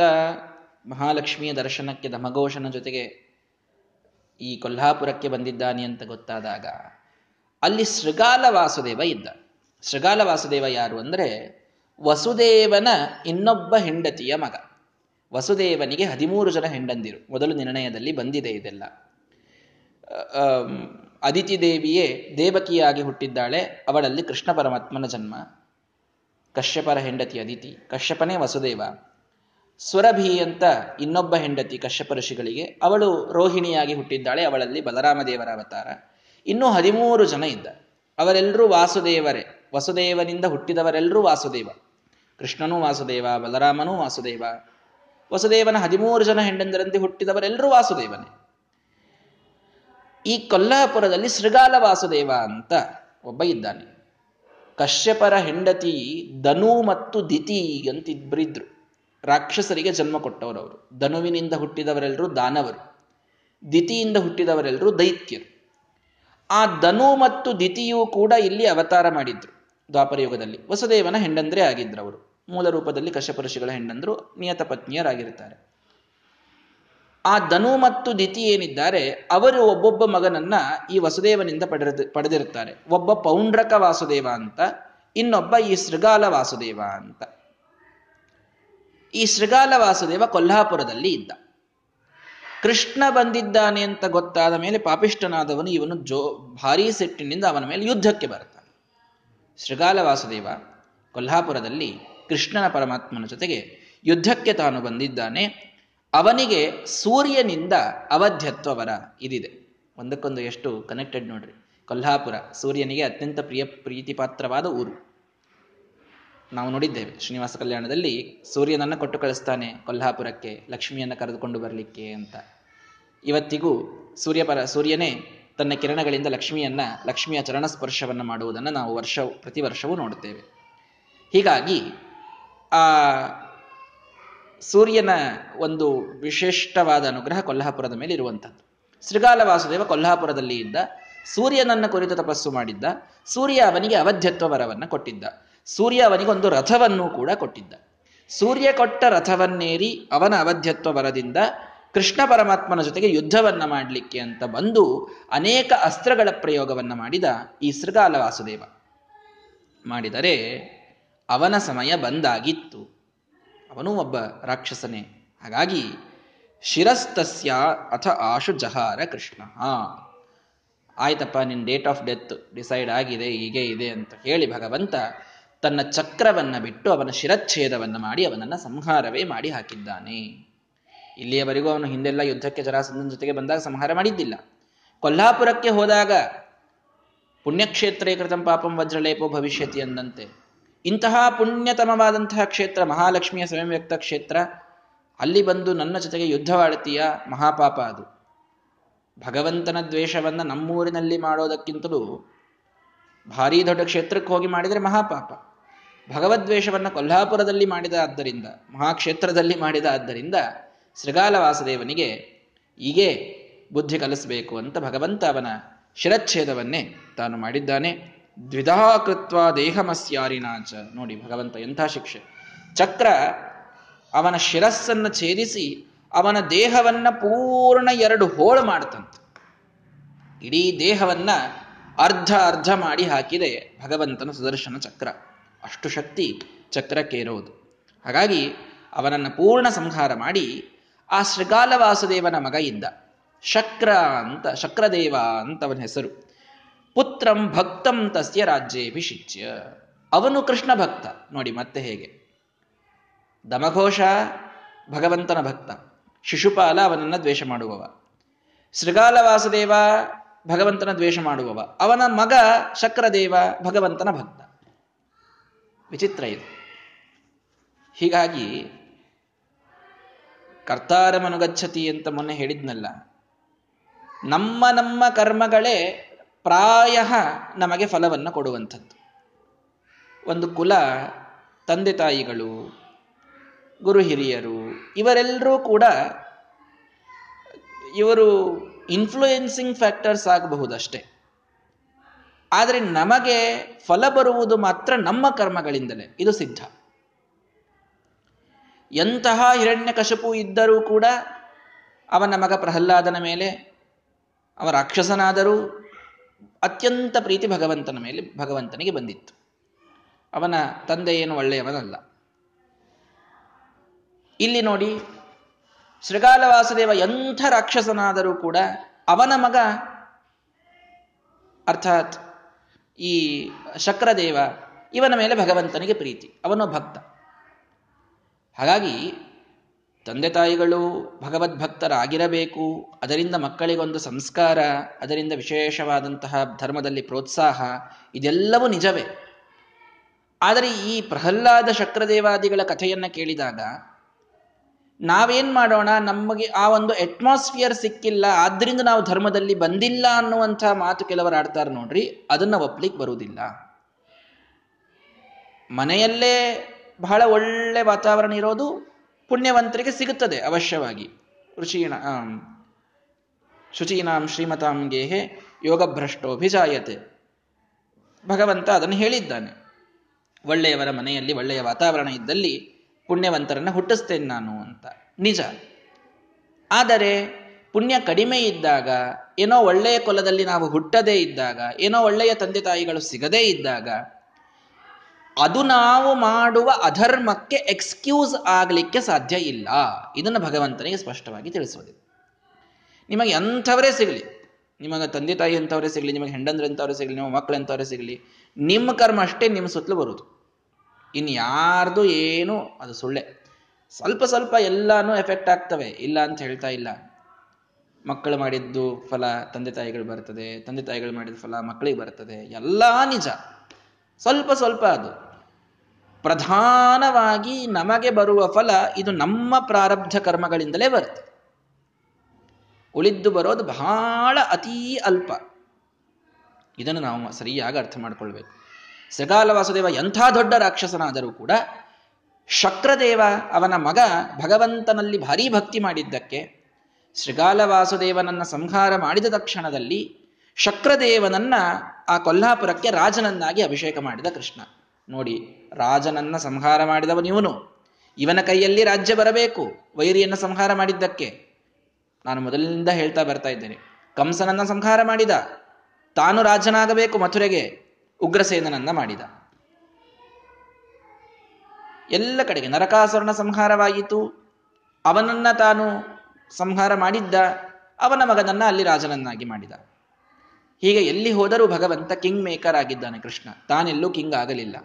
ಮಹಾಲಕ್ಷ್ಮಿಯ ದರ್ಶನಕ್ಕೆ, ಧಮಘೋಷನ ಜೊತೆಗೆ ಈ ಕೊಲ್ಹಾಪುರಕ್ಕೆ ಬಂದಿದ್ದಾನೆ ಅಂತ ಗೊತ್ತಾದಾಗ, ಅಲ್ಲಿ ಶೃಗಾಲ ವಾಸುದೇವ ಇದ್ದ. ಶೃಗಾಲ ವಾಸುದೇವ ಯಾರು ಅಂದರೆ, ವಸುದೇವನ ಇನ್ನೊಬ್ಬ ಹೆಂಡತಿಯ ಮಗ. ವಸುದೇವನಿಗೆ ಹದಿಮೂರು ಜನ ಹೆಂಡಂದಿರು ಮೊದಲು ನಿರ್ಣಯದಲ್ಲಿ ಬಂದಿದೆ ಇದೆಲ್ಲ. ಅದಿತಿ ದೇವಿಯೇ ದೇವಕಿಯಾಗಿ ಹುಟ್ಟಿದ್ದಾಳೆ, ಅವಳಲ್ಲಿ ಕೃಷ್ಣ ಪರಮಾತ್ಮನ ಜನ್ಮ. ಕಶ್ಯಪರ ಹೆಂಡತಿ ಅದಿತಿ ಕಶ್ಯಪನೇ ವಸುದೇವ. ಸ್ವರಭಿ ಅಂತ ಇನ್ನೊಬ್ಬ ಹೆಂಡತಿ ಕಶ್ಯಪ ಋಷಿಗಳಿಗೆ, ಅವಳು ರೋಹಿಣಿಯಾಗಿ ಹುಟ್ಟಿದ್ದಾಳೆ, ಅವಳಲ್ಲಿ ಬಲರಾಮ ದೇವರ ಅವತಾರ. ಇನ್ನೂ ಹದಿಮೂರು ಜನ ಇದ್ದ. ಅವರೆಲ್ಲರೂ ವಾಸುದೇವರೇ. ವಸುದೇವನಿಂದ ಹುಟ್ಟಿದವರೆಲ್ಲರೂ ವಾಸುದೇವ. ಕೃಷ್ಣನೂ ವಾಸುದೇವ, ಬಲರಾಮನೂ ವಾಸುದೇವ. ವಸುದೇವನ ಹದಿಮೂರು ಜನ ಹೆಂಡಂದರಂತೆ ಹುಟ್ಟಿದವರೆಲ್ಲರೂ ವಾಸುದೇವನೇ. ಈ ಕೊಲ್ಲಾಪುರದಲ್ಲಿ ಶೃಗಾಲ ವಾಸುದೇವ ಅಂತ ಒಬ್ಬ ಇದ್ದಾನೆ. ಕಶ್ಯಪರ ಹೆಂಡತಿ ದನು ಮತ್ತು ದಿತಿ ಅಂತ ಇಬ್ಬರಿದ್ರು ರಾಕ್ಷಸರಿಗೆ ಜನ್ಮ ಕೊಟ್ಟವರು ಅವರು. ಧನುವಿನಿಂದ ಹುಟ್ಟಿದವರೆಲ್ಲರೂ ದಾನವರು. ದಿತಿಯಿಂದ ಹುಟ್ಟಿದವರೆಲ್ಲರೂ ದೈತ್ಯರು. ಆ ಧನು ಮತ್ತು ದಿತಿಯು ಕೂಡ ಇಲ್ಲಿ ಅವತಾರ ಮಾಡಿದ್ರು. ದ್ವಾಪರ ಯುಗದಲ್ಲಿ ವಸುದೇವನ ಹೆಂಡಂದ್ರೆ ಆಗಿದ್ರು ಅವರು. ಮೂಲ ರೂಪದಲ್ಲಿ ಕಶ್ಯಪ ಋಷಿಗಳ ಹೆಂಡಂದ್ರು ನಿಯತ ಪತ್ನಿಯರಾಗಿರ್ತಾರೆ. ಆ ಧನು ಮತ್ತು ದಿತಿ ಏನಿದ್ದಾರೆ, ಅವರು ಒಬ್ಬೊಬ್ಬ ಮಗನನ್ನ ಈ ವಸುದೇವನಿಂದ ಪಡೆದ, ಪಡೆದಿರುತ್ತಾರೆ. ಒಬ್ಬ ಪೌಂಡ್ರಕ ವಾಸುದೇವ ಅಂತ, ಇನ್ನೊಬ್ಬ ಈ ಶೃಗಾಲ ವಾಸುದೇವ ಅಂತ. ಈ ಶೃಗಾಲ ವಾಸುದೇವ ಕೊಲ್ಹಾಪುರದಲ್ಲಿ ಇದ್ದ. ಕೃಷ್ಣ ಬಂದಿದ್ದಾನೆ ಅಂತ ಗೊತ್ತಾದ ಮೇಲೆ ಪಾಪಿಷ್ಠನಾದವನು ಇವನು ಜೋ, ಭಾರೀ ಸಿಟ್ಟಿನಿಂದ ಅವನ ಮೇಲೆ ಯುದ್ಧಕ್ಕೆ ಬರ್ತಾನೆ ಶೃಗಾಲ ವಾಸುದೇವ ಕೊಲ್ಹಾಪುರದಲ್ಲಿ ಕೃಷ್ಣನ ಪರಮಾತ್ಮನ ಜೊತೆಗೆ ಯುದ್ಧಕ್ಕೆ ತಾನು ಬಂದಿದ್ದಾನೆ. ಅವನಿಗೆ ಸೂರ್ಯನಿಂದ ಅವಧ್ಯತ್ವವರ ಇದಿದೆ. ಒಂದಕ್ಕೊಂದು ಎಷ್ಟು ಕನೆಕ್ಟೆಡ್ ನೋಡ್ರಿ. ಕೊಲ್ಹಾಪುರ, ಸೂರ್ಯನಿಗೆ ಅತ್ಯಂತ ಪ್ರಿಯ ಪ್ರೀತಿಪಾತ್ರವಾದ ಊರು. ನಾವು ನೋಡಿದ್ದೇವೆ, ಶ್ರೀನಿವಾಸ ಕಲ್ಯಾಣದಲ್ಲಿ ಸೂರ್ಯನನ್ನು ಕೊಟ್ಟು ಕಳಿಸ್ತಾನೆ ಕೊಲ್ಹಾಪುರಕ್ಕೆ, ಲಕ್ಷ್ಮಿಯನ್ನು ಕರೆದುಕೊಂಡು ಬರಲಿಕ್ಕೆ ಅಂತ. ಇವತ್ತಿಗೂ ಸೂರ್ಯಪರ ಸೂರ್ಯನೇ ತನ್ನ ಕಿರಣಗಳಿಂದ ಲಕ್ಷ್ಮಿಯನ್ನ, ಲಕ್ಷ್ಮಿಯ ಚರಣ ಸ್ಪರ್ಶವನ್ನು ಮಾಡುವುದನ್ನು ನಾವು ವರ್ಷ, ಪ್ರತಿ ವರ್ಷವೂ ನೋಡುತ್ತೇವೆ. ಹೀಗಾಗಿ ಆ ಸೂರ್ಯನ ಒಂದು ವಿಶಿಷ್ಟವಾದ ಅನುಗ್ರಹ ಕೊಲ್ಹಾಪುರದ ಮೇಲೆ ಇರುವಂಥದ್ದು. ಶ್ರೀಗಾಲ ವಾಸುದೇವ ಕೊಲ್ಹಾಪುರದಲ್ಲಿ ಇದ್ದ ಸೂರ್ಯನನ್ನ ಕುರಿತು ತಪಸ್ಸು ಮಾಡಿದ್ದ, ಸೂರ್ಯ ಅವನಿಗೆ ಅವಧ್ಯತ್ವ ವರವನ್ನು ಕೊಟ್ಟಿದ್ದ, ಸೂರ್ಯ ಅವನಿಗೊಂದು ರಥವನ್ನು ಕೂಡ ಕೊಟ್ಟಿದ್ದ. ಸೂರ್ಯ ಕೊಟ್ಟ ರಥವನ್ನೇರಿ ಅವನ ಅವಧ್ಯತ್ವ ವರದಿಂದ ಕೃಷ್ಣ ಪರಮಾತ್ಮನ ಜೊತೆಗೆ ಯುದ್ಧವನ್ನ ಮಾಡಲಿಕ್ಕೆ ಅಂತ ಬಂದು ಅನೇಕ ಅಸ್ತ್ರಗಳ ಪ್ರಯೋಗವನ್ನು ಮಾಡಿದ ಈ ಶೃಗಾಲ ವಾಸುದೇವ. ಮಾಡಿದರೆ ಅವನ ಸಮಯ ಬಂದಾಗಿತ್ತು. ಅವನೂ ಒಬ್ಬ ರಾಕ್ಷಸನೇ. ಹಾಗಾಗಿ ಶಿರಸ್ತಸ್ಯ ಅಥ ಆಶು ಜಹಾರ ಕೃಷ್ಣ ಆಯ್ತಪ್ಪ ನಿನ್ನ ಡೇಟ್ ಆಫ್ ಡೆತ್ ಡಿಸೈಡ್ ಆಗಿದೆ, ಹೀಗೆ ಇದೆ ಅಂತ ಹೇಳಿ ಭಗವಂತ ತನ್ನ ಚಕ್ರವನ್ನ ಬಿಟ್ಟು ಅವನ ಶಿರಚ್ಛೇದವನ್ನು ಮಾಡಿ ಅವನನ್ನ ಸಂಹಾರವೇ ಮಾಡಿ ಹಾಕಿದ್ದಾನೆ. ಇಲ್ಲಿಯವರೆಗೂ ಅವನು ಹಿಂದೆಲ್ಲ ಯುದ್ಧಕ್ಕೆ ಜರಾಸಂಧನ ಜೊತೆಗೆ ಬಂದಾಗ ಸಂಹಾರ ಮಾಡಿದ್ದಿಲ್ಲ. ಕೊಲ್ಹಾಪುರಕ್ಕೆ ಹೋದಾಗ ಪುಣ್ಯಕ್ಷೇತ್ರೇ ಕೃತಂ ಪಾಪಂ ವಜ್ರಲೇಪೋ ಭವಿಷ್ಯತಿ ಎಂದಂತೆ ಇಂತಹ ಪುಣ್ಯತಮವಾದಂತಹ ಕ್ಷೇತ್ರ, ಮಹಾಲಕ್ಷ್ಮಿಯ ಸ್ವಯಂ ವ್ಯಕ್ತ ಕ್ಷೇತ್ರ, ಅಲ್ಲಿ ಬಂದು ನನ್ನ ಜೊತೆಗೆ ಯುದ್ಧವಾಡ್ತೀಯ ಮಹಾಪಾಪ ಅದು. ಭಗವಂತನ ದ್ವೇಷವನ್ನ ನಮ್ಮೂರಿನಲ್ಲಿ ಮಾಡೋದಕ್ಕಿಂತಲೂ ಭಾರೀ ದೊಡ್ಡ ಕ್ಷೇತ್ರಕ್ಕೆ ಹೋಗಿ ಮಾಡಿದರೆ ಮಹಾಪಾಪ. ಭಗವದ್ವೇಷವನ್ನು ಕೊಲ್ಹಾಪುರದಲ್ಲಿ ಮಾಡಿದ ಆದ್ದರಿಂದ, ಮಹಾಕ್ಷೇತ್ರದಲ್ಲಿ ಮಾಡಿದ ಆದ್ದರಿಂದ ಶ್ರೀಗಾಲ ವಾಸುದೇವನಿಗೆ ಹೀಗೆ ಬುದ್ಧಿ ಕಲಿಸಬೇಕು ಅಂತ ಭಗವಂತ ಅವನ ಶಿರಚ್ಛೇದವನ್ನೇ ತಾನು ಮಾಡಿದ್ದಾನೆ. ದ್ವಿಧಾ ಕೃತ್ವ ದೇಹಮಸ್ಯಾರಿನಾಚ ನೋಡಿ, ಭಗವಂತ ಎಂಥ ಶಿಕ್ಷೆ. ಚಕ್ರ ಅವನ ಶಿರಸ್ಸನ್ನು ಛೇದಿಸಿ ಅವನ ದೇಹವನ್ನ ಪೂರ್ಣ ಎರಡು ಹೋಳು ಮಾಡ್ತಂತೆ. ಇಡೀ ದೇಹವನ್ನ ಅರ್ಧ ಅರ್ಧ ಮಾಡಿ ಹಾಕಿದೆ ಭಗವಂತನ ಸುದರ್ಶನ ಚಕ್ರ. ಅಷ್ಟು ಶಕ್ತಿ ಚಕ್ರಕ್ಕೆ ಇರೋದು. ಹಾಗಾಗಿ ಅವನನ್ನು ಪೂರ್ಣ ಸಂಹಾರ ಮಾಡಿ ಆ ಶ್ರೀಗಾಲ ವಾಸುದೇವನ ಮಗ ಇದ್ದ. ಶಕ್ರ ಅಂತ, ಶಕ್ರದೇವ ಅಂತ ಅವನ ಹೆಸರು. ಪುತ್ರಂ ಭಕ್ತಂ ತಸ್ಯ ರಾಜ್ಯೇಭಿಷಿಚ್ಯ. ಅವನು ಕೃಷ್ಣ ಭಕ್ತ. ನೋಡಿ ಮತ್ತೆ ಹೇಗೆ. ದಮಘೋಷ ಭಗವಂತನ ಭಕ್ತ. ಶಿಶುಪಾಲ ಅವನನ್ನ ದ್ವೇಷ ಮಾಡುವವ. ಶೃಗಾಲ ವಾಸುದೇವ ಭಗವಂತನ ದ್ವೇಷ ಮಾಡುವವ. ಅವನ ಮಗ ಶಕ್ರದೇವ ಭಗವಂತನ ಭಕ್ತ. ವಿಚಿತ್ರ ಇದು. ಹೀಗಾಗಿ ಕರ್ತಾರಮನುಗಚ್ಚತಿ ಅಂತ ಮೊನ್ನೆ ಹೇಳಿದ್ನಲ್ಲ. ನಮ್ಮ ನಮ್ಮ ಕರ್ಮಗಳೇ ಪ್ರಾಯ ನಮಗೆ ಫಲವನ್ನು ಕೊಡುವಂಥದ್ದು. ಒಂದು ಕುಲ, ತಂದೆ ತಾಯಿಗಳು, ಗುರು ಹಿರಿಯರು, ಇವರೆಲ್ಲರೂ ಕೂಡ ಇವರು ಇನ್ಫ್ಲೂಯೆನ್ಸಿಂಗ್ ಫ್ಯಾಕ್ಟರ್ಸ್ ಆಗಬಹುದಷ್ಟೇ. ಆದರೆ ನಮಗೆ ಫಲ ಬರುವುದು ಮಾತ್ರ ನಮ್ಮ ಕರ್ಮಗಳಿಂದಲೇ. ಇದು ಸಿದ್ಧ. ಎಂತಹ ಹಿರಣ್ಯಕಶಪು ಇದ್ದರೂ ಕೂಡ ಅವನ ಮಗ ಪ್ರಹ್ಲಾದನ ಮೇಲೆ ಅವ ರಾಕ್ಷಸನಾದರೂ ಅತ್ಯಂತ ಪ್ರೀತಿ ಭಗವಂತನ ಮೇಲೆ ಭಗವಂತನಿಗೆ ಬಂದಿತ್ತು. ಅವನ ತಂದೆ ಏನು ಒಳ್ಳೆಯವನಲ್ಲ. ಇಲ್ಲಿ ನೋಡಿ ಶ್ರೀಗಾಲ ವಾಸುದೇವ ಎಂಥ ರಾಕ್ಷಸನಾದರೂ ಕೂಡ ಅವನ ಮಗ, ಅರ್ಥಾತ್ ಈ ಶಕ್ರದೇವ, ಇವನ ಮೇಲೆ ಭಗವಂತನಿಗೆ ಪ್ರೀತಿ, ಅವನು ಭಕ್ತ. ಹಾಗಾಗಿ ತಂದೆ ತಾಯಿಗಳು ಭಗವದ್ಭಕ್ತರಾಗಿರಬೇಕು. ಅದರಿಂದ ಮಕ್ಕಳಿಗೊಂದು ಸಂಸ್ಕಾರ, ಅದರಿಂದ ವಿಶೇಷವಾದಂತಹ ಧರ್ಮದಲ್ಲಿ ಪ್ರೋತ್ಸಾಹ, ಇದೆಲ್ಲವೂ ನಿಜವೇ. ಆದರೆ ಈ ಪ್ರಹ್ಲಾದ ಶಕ್ರದೇವಾದಿಗಳ ಕಥೆಯನ್ನು ಕೇಳಿದಾಗ ನಾವೇನ್ ಮಾಡೋಣ? ನಮಗೆ ಆ ಒಂದು ಅಟ್ಮಾಸ್ಫಿಯರ್ ಸಿಕ್ಕಿಲ್ಲ ಆದ್ದರಿಂದ ನಾವು ಧರ್ಮದಲ್ಲಿ ಬಂದಿಲ್ಲ ಅನ್ನುವಂಥ ಮಾತು ಕೆಲವರು ಆಡ್ತಾರೆ ನೋಡ್ರಿ, ಅದನ್ನು ಒಪ್ಲಿಕ್ಕೆ ಬರುವುದಿಲ್ಲ. ಮನೆಯಲ್ಲೇ ಬಹಳ ಒಳ್ಳೆ ವಾತಾವರಣ ಇರೋದು ಪುಣ್ಯವಂತರಿಗೆ ಸಿಗುತ್ತದೆ ಅವಶ್ಯವಾಗಿ. ಋಷೀಣ ಶುಚೀನಾಂ ಶ್ರೀಮತಾಂ ಗೇಹೆ ಯೋಗಭ್ರಷ್ಟೋಭಿಜಾಯತೆ ಭಗವಂತ ಅದನ್ನು ಹೇಳಿದ್ದಾನೆ. ಒಳ್ಳೆಯವರ ಮನೆಯಲ್ಲಿ ಒಳ್ಳೆಯ ವಾತಾವರಣ ಇದ್ದಲ್ಲಿ ಪುಣ್ಯವಂತರನ್ನು ಹುಟ್ಟಿಸ್ತೇನೆ ನಾನು ಅಂತ. ನಿಜ. ಆದರೆ ಪುಣ್ಯ ಕಡಿಮೆ ಇದ್ದಾಗ, ಏನೋ ಒಳ್ಳೆಯ ಕೊಲದಲ್ಲಿ ನಾವು ಹುಟ್ಟದೇ ಇದ್ದಾಗ, ಏನೋ ಒಳ್ಳೆಯ ತಂದೆ ತಾಯಿಗಳು ಸಿಗದೇ ಇದ್ದಾಗ ಅದು ನಾವು ಮಾಡುವ ಅಧರ್ಮಕ್ಕೆ ಎಕ್ಸ್ಕ್ಯೂಸ್ ಆಗಲಿಕ್ಕೆ ಸಾಧ್ಯ ಇಲ್ಲ. ಇದನ್ನು ಭಗವಂತನಿಗೆ ಸ್ಪಷ್ಟವಾಗಿ ತಿಳಿಸುವುದಿಲ್ಲ ನಿಮಗೆ ಎಂಥವರೇ ಸಿಗಲಿ. ನಿಮಗೆ ತಂದೆ ತಾಯಿ ಎಂಥವರೇ ಸಿಗಲಿ, ನಿಮಗೆ ಹೆಂಡಂದ್ರೆ ಎಂಥವರೇ ಸಿಗಲಿ, ನಿಮ್ಮ ಮಕ್ಕಳು ಎಂಥವರೇ ಸಿಗಲಿ, ನಿಮ್ಮ ಕರ್ಮ ಅಷ್ಟೇ, ನಿಮ್ಮ ಸುತ್ತಲೂ ಬರುವುದು. ಇನ್ನು ಯಾರ್ದು ಏನು ಅದು ಸುಳ್ಳೆ. ಸ್ವಲ್ಪ ಸ್ವಲ್ಪ ಎಲ್ಲಾನು ಎಫೆಕ್ಟ್ ಆಗ್ತವೆ. ಇಲ್ಲ ಅಂತ ಹೇಳ್ತಾ ಇಲ್ಲ. ಮಕ್ಕಳು ಮಾಡಿದ್ದು ಫಲ ತಂದೆ ತಾಯಿಗಳು ಬರ್ತದೆ, ತಂದೆ ತಾಯಿಗಳು ಮಾಡಿದ ಫಲ ಮಕ್ಕಳಿಗೆ ಬರ್ತದೆ. ಎಲ್ಲ ನಿಜ. ಸ್ವಲ್ಪ ಸ್ವಲ್ಪ ಅದು. ಪ್ರಧಾನವಾಗಿ ನಮಗೆ ಬರುವ ಫಲ ಇದು ನಮ್ಮ ಪ್ರಾರಬ್ಧ ಕರ್ಮಗಳಿಂದಲೇ ಬರುತ್ತೆ. ಉಳಿದ್ದು ಬರೋದು ಬಹಳ ಅತೀ ಅಲ್ಪ. ಇದನ್ನು ನಾವು ಸರಿಯಾಗಿ ಅರ್ಥ ಮಾಡ್ಕೊಳ್ಬೇಕು. ಶ್ರೀಕಾಲ ವಾಸುದೇವ ಎಂಥ ದೊಡ್ಡ ರಾಕ್ಷಸನಾದರೂ ಕೂಡ ಶಕ್ರದೇವ ಅವನ ಮಗ ಭಗವಂತನಲ್ಲಿ ಭಾರೀ ಭಕ್ತಿ ಮಾಡಿದ್ದಕ್ಕೆ ಶ್ರೀಗಾಲ ವಾಸುದೇವನನ್ನ ಸಂಹಾರ ಮಾಡಿದ ತಕ್ಷಣದಲ್ಲಿ ಶಕ್ರದೇವನನ್ನ ಆ ಕೊಲ್ಹಾಪುರಕ್ಕೆ ರಾಜನನ್ನಾಗಿ ಅಭಿಷೇಕ ಮಾಡಿದ ಕೃಷ್ಣ. ನೋಡಿ, ರಾಜನನ್ನ ಸಂಹಾರ ಮಾಡಿದವನು ಇವನು ಇವನ ಕೈಯಲ್ಲಿ ರಾಜ್ಯ ಬರಬೇಕು, ವೈರಿಯನ್ನ ಸಂಹಾರ ಮಾಡಿದ್ದಕ್ಕೆ. ನಾನು ಮೊದಲಿನಿಂದ ಹೇಳ್ತಾ ಬರ್ತಾ ಇದ್ದೇನೆ. ಕಂಸನನ್ನ ಸಂಹಾರ ಮಾಡಿದ. ತಾನು ರಾಜನಾಗಬೇಕು ಮಥುರೆಗೆ, ಉಗ್ರಸೇನನನ್ನ ಮಾಡಿದ. ಎಲ್ಲ ಕಡೆಗೆ ನರಕಾಸುರನ ಸಂಹಾರವಾಯಿತು. ಅವನನ್ನ ತಾನು ಸಂಹಾರ ಮಾಡಿದ್ದ. ಅವನ ಮಗನನ್ನ ಅಲ್ಲಿ ರಾಜನನ್ನಾಗಿ ಮಾಡಿದ. ಹೀಗೆ ಎಲ್ಲಿ ಹೋದರೂ ಭಗವಂತ ಕಿಂಗ್ ಮೇಕರ್ ಆಗಿದ್ದಾನೆ ಕೃಷ್ಣ. ತಾನೆಲ್ಲೂ ಕಿಂಗ್ ಆಗಲಿಲ್ಲ.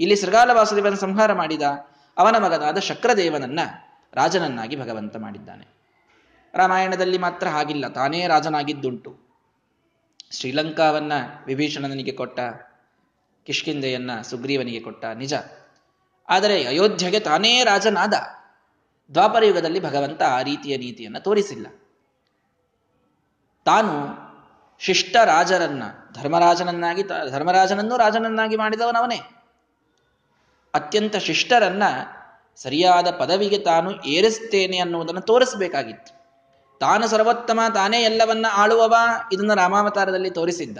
ಇಲ್ಲಿ ಶೃಗಾಲ ವಾಸುದೇವನ ಸಂಹಾರ ಮಾಡಿದ ಅವನ ಮಗನಾದ ಶಕ್ರದೇವನನ್ನ ರಾಜನನ್ನಾಗಿ ಭಗವಂತ ಮಾಡಿದ್ದಾನೆ. ರಾಮಾಯಣದಲ್ಲಿ ಮಾತ್ರ ಹಾಗಿಲ್ಲ, ತಾನೇ ರಾಜನಾಗಿದ್ದುಂಟು. ಶ್ರೀಲಂಕಾವನ್ನ ವಿಭೀಷಣನಿಗೆ ಕೊಟ್ಟ ಕಿಷ್ಕಿಂದೆಯನ್ನ ಸುಗ್ರೀವನಿಗೆ ಕೊಟ್ಟ ನಿಜ. ಆದರೆ ಅಯೋಧ್ಯೆಗೆ ತಾನೇ ರಾಜನಾದ, ದ್ವಾಪರ ಯುಗದಲ್ಲಿ ಭಗವಂತ ಆ ರೀತಿಯ ನೀತಿಯನ್ನು ತೋರಿಸಿಲ್ಲ. ತಾನು ಶಿಷ್ಟ ರಾಜರನ್ನ ಧರ್ಮರಾಜನನ್ನಾಗಿ ಧರ್ಮರಾಜನನ್ನು ರಾಜನನ್ನಾಗಿ ಮಾಡಿದವನವನೇ. ಅತ್ಯಂತ ಶಿಷ್ಟರನ್ನ ಸರಿಯಾದ ಪದವಿಗೆ ತಾನು ಏರಿಸ್ತೇನೆ ಅನ್ನುವುದನ್ನು ತೋರಿಸಬೇಕಾಗಿತ್ತು. ತಾನು ಸರ್ವೋತ್ತಮ, ತಾನೇ ಎಲ್ಲವನ್ನ ಆಳುವವ ಇದನ್ನು ರಾಮಾವತಾರದಲ್ಲಿ ತೋರಿಸಿದ್ದ.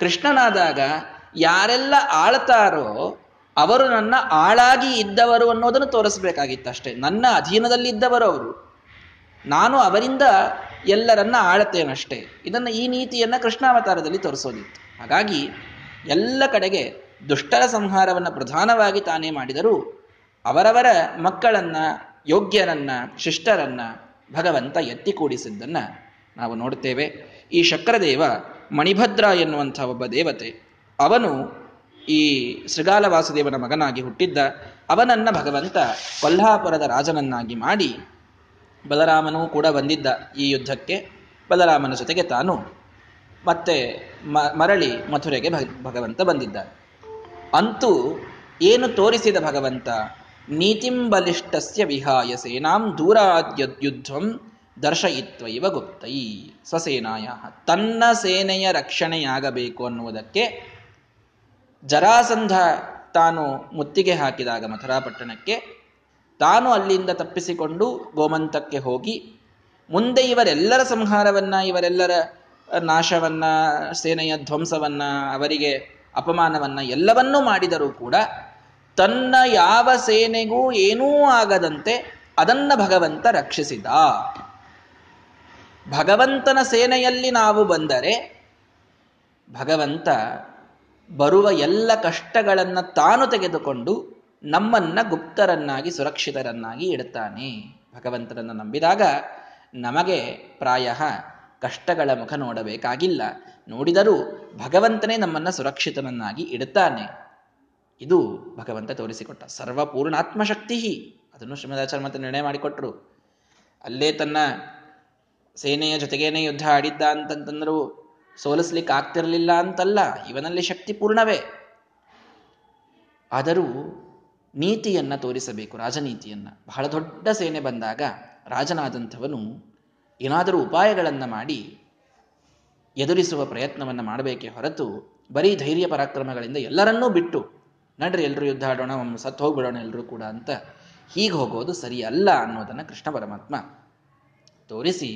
ಕೃಷ್ಣನಾದಾಗ ಯಾರೆಲ್ಲ ಆಳ್ತಾರೋ ಅವರು ನನ್ನ ಆಳಾಗಿ ಇದ್ದವರು ಅನ್ನೋದನ್ನು ತೋರಿಸ್ಬೇಕಾಗಿತ್ತು ಅಷ್ಟೇ. ನನ್ನ ಅಧೀನದಲ್ಲಿದ್ದವರು ಅವರು. ನಾನು ಅವರಿಂದ ಎಲ್ಲರನ್ನ ಆಳತೇನಷ್ಟೇ ಇದನ್ನು ಈ ನೀತಿಯನ್ನು ಕೃಷ್ಣಾವತಾರದಲ್ಲಿ ತೋರಿಸೋದಿತ್ತು ಹಾಗಾಗಿ ಎಲ್ಲ ಕಡೆಗೆ ದುಷ್ಟರ ಸಂಹಾರವನ್ನು ಪ್ರಧಾನವಾಗಿ ತಾನೇ ಮಾಡಿದರೂ ಅವರವರ ಮಕ್ಕಳನ್ನ, ಯೋಗ್ಯರನ್ನ, ಶಿಷ್ಟರನ್ನ ಭಗವಂತ ಎತ್ತಿ ಕೂಡಿಸಿದ್ದನ್ನು ನಾವು ನೋಡುತ್ತೇವೆ. ಈ ಶಕ್ರದೇವ ಮಣಿಭದ್ರ ಎನ್ನುವಂಥ ಒಬ್ಬ ದೇವತೆ, ಅವನು ಈ ವಾಸುದೇವನ ಮಗನಾಗಿ ಹುಟ್ಟಿದ್ದ. ಅವನನ್ನ ಭಗವಂತ ಕೊಲ್ಹಾಪುರದ ರಾಜನನ್ನಾಗಿ ಮಾಡಿ ಬಲರಾಮನೂ ಕೂಡ ಬಂದಿದ್ದ ಈ ಯುದ್ಧಕ್ಕೆ ಬಲರಾಮನ ಜೊತೆಗೆ ತಾನು. ಮತ್ತೆ ಮರಳಿ ಮಥುರೆಗೆ ಭಗವಂತ ಬಂದಿದ್ದ ಅಂತೂ ಏನು ತೋರಿಸಿದ ಭಗವಂತ? ನೀತಿಂಬಲಿಷ್ಟಸ್ಯ ವಿಹಾಯ ಸೇನಾಂ ದೂರಾದ್ಯ ಯುದ್ಧಂ ದರ್ಶಯಿತ್ವೈವ ಗುಪ್ತೈ. ಸ್ವಸೇನಾಯ, ತನ್ನ ಸೇನೆಯ ರಕ್ಷಣೆಯಾಗಬೇಕು ಅನ್ನುವುದಕ್ಕೆ ಜರಾಸಂಧ ತಾನು ಮುತ್ತಿಗೆ ಹಾಕಿದಾಗ ಮಥುರಾಪಟ್ಟಣಕ್ಕೆ ತಾನು ಅಲ್ಲಿಂದ ತಪ್ಪಿಸಿಕೊಂಡು ಗೋಮಂತಕ್ಕೆ ಹೋಗಿ ಮುಂದೆ ಇವರೆಲ್ಲರ ಸಂಹಾರವನ್ನ, ಇವರೆಲ್ಲರ ನಾಶವನ್ನ, ಸೇನೆಯ ಧ್ವಂಸವನ್ನ, ಅವರಿಗೆ ಅಪಮಾನವನ್ನ ಎಲ್ಲವನ್ನೂ ಮಾಡಿದರೂ ಕೂಡ ತನ್ನ ಯಾವ ಸೇನೆಗೂ ಏನೂ ಆಗದಂತೆ ಅದನ್ನ ಭಗವಂತ ರಕ್ಷಿಸಿದ. ಭಗವಂತನ ಸೇನೆಯಲ್ಲಿ ನಾವು ಬಂದರೆ ಭಗವಂತ ಬರುವ ಎಲ್ಲ ಕಷ್ಟಗಳನ್ನು ತಾನು ತೆಗೆದುಕೊಂಡು ನಮ್ಮನ್ನ ಗುಪ್ತರನ್ನಾಗಿ, ಸುರಕ್ಷಿತರನ್ನಾಗಿ ಇಡುತ್ತಾನೆ. ಭಗವಂತನನ್ನು ನಂಬಿದಾಗ ನಮಗೆ ಪ್ರಾಯ ಕಷ್ಟಗಳ ಮುಖ ನೋಡಬೇಕಾಗಿಲ್ಲ. ನೋಡಿದರೂ ಭಗವಂತನೇ ನಮ್ಮನ್ನ ಸುರಕ್ಷಿತನನ್ನಾಗಿ ಇಡುತ್ತಾನೆ. ಇದು ಭಗವಂತ ತೋರಿಸಿಕೊಟ್ಟ ಸರ್ವಪೂರ್ಣಾತ್ಮ ಶಕ್ತಿ ಅದನ್ನು ಶ್ರೀಮದಾಚಾರ್ಯ ಮತ್ತೆ ನಿರ್ಣಯ ಮಾಡಿಕೊಟ್ರು. ಅಲ್ಲೇ ತನ್ನ ಸೇನೆಯ ಜೊತೆಗೇನೆ ಯುದ್ಧ ಆಡಿದ್ದ ಅಂತಂತಂದ್ರು ಸೋಲಿಸ್ಲಿಕ್ಕೆ ಆಗ್ತಿರ್ಲಿಲ್ಲ ಅಂತಲ್ಲ, ಇವನಲ್ಲಿ ಶಕ್ತಿ ಪೂರ್ಣವೇ. ಆದರೂ ನೀತಿಯನ್ನ ತೋರಿಸಬೇಕು, ರಾಜನೀತಿಯನ್ನ. ಬಹಳ ದೊಡ್ಡ ಸೇನೆ ಬಂದಾಗ ರಾಜನಾದಂಥವನು ಏನಾದರೂ ಉಪಾಯಗಳನ್ನು ಮಾಡಿ ಎದುರಿಸುವ ಪ್ರಯತ್ನವನ್ನು ಮಾಡಬೇಕೇ ಹೊರತು ಬರೀ ಧೈರ್ಯ ಪರಾಕ್ರಮಗಳಿಂದ ಎಲ್ಲರನ್ನೂ ಬಿಟ್ಟು, ನಡ್ರಿ ಎಲ್ಲರೂ ಯುದ್ಧ ಆಡೋಣ ಸತ್ತು ಹೋಗ್ಬಿಡೋಣ ಎಲ್ಲರೂ ಕೂಡ ಅಂತ ಹೀಗೆ ಹೋಗೋದು ಸರಿಯಲ್ಲ ಅನ್ನೋದನ್ನು ಕೃಷ್ಣ ಪರಮಾತ್ಮ ತೋರಿಸಿ,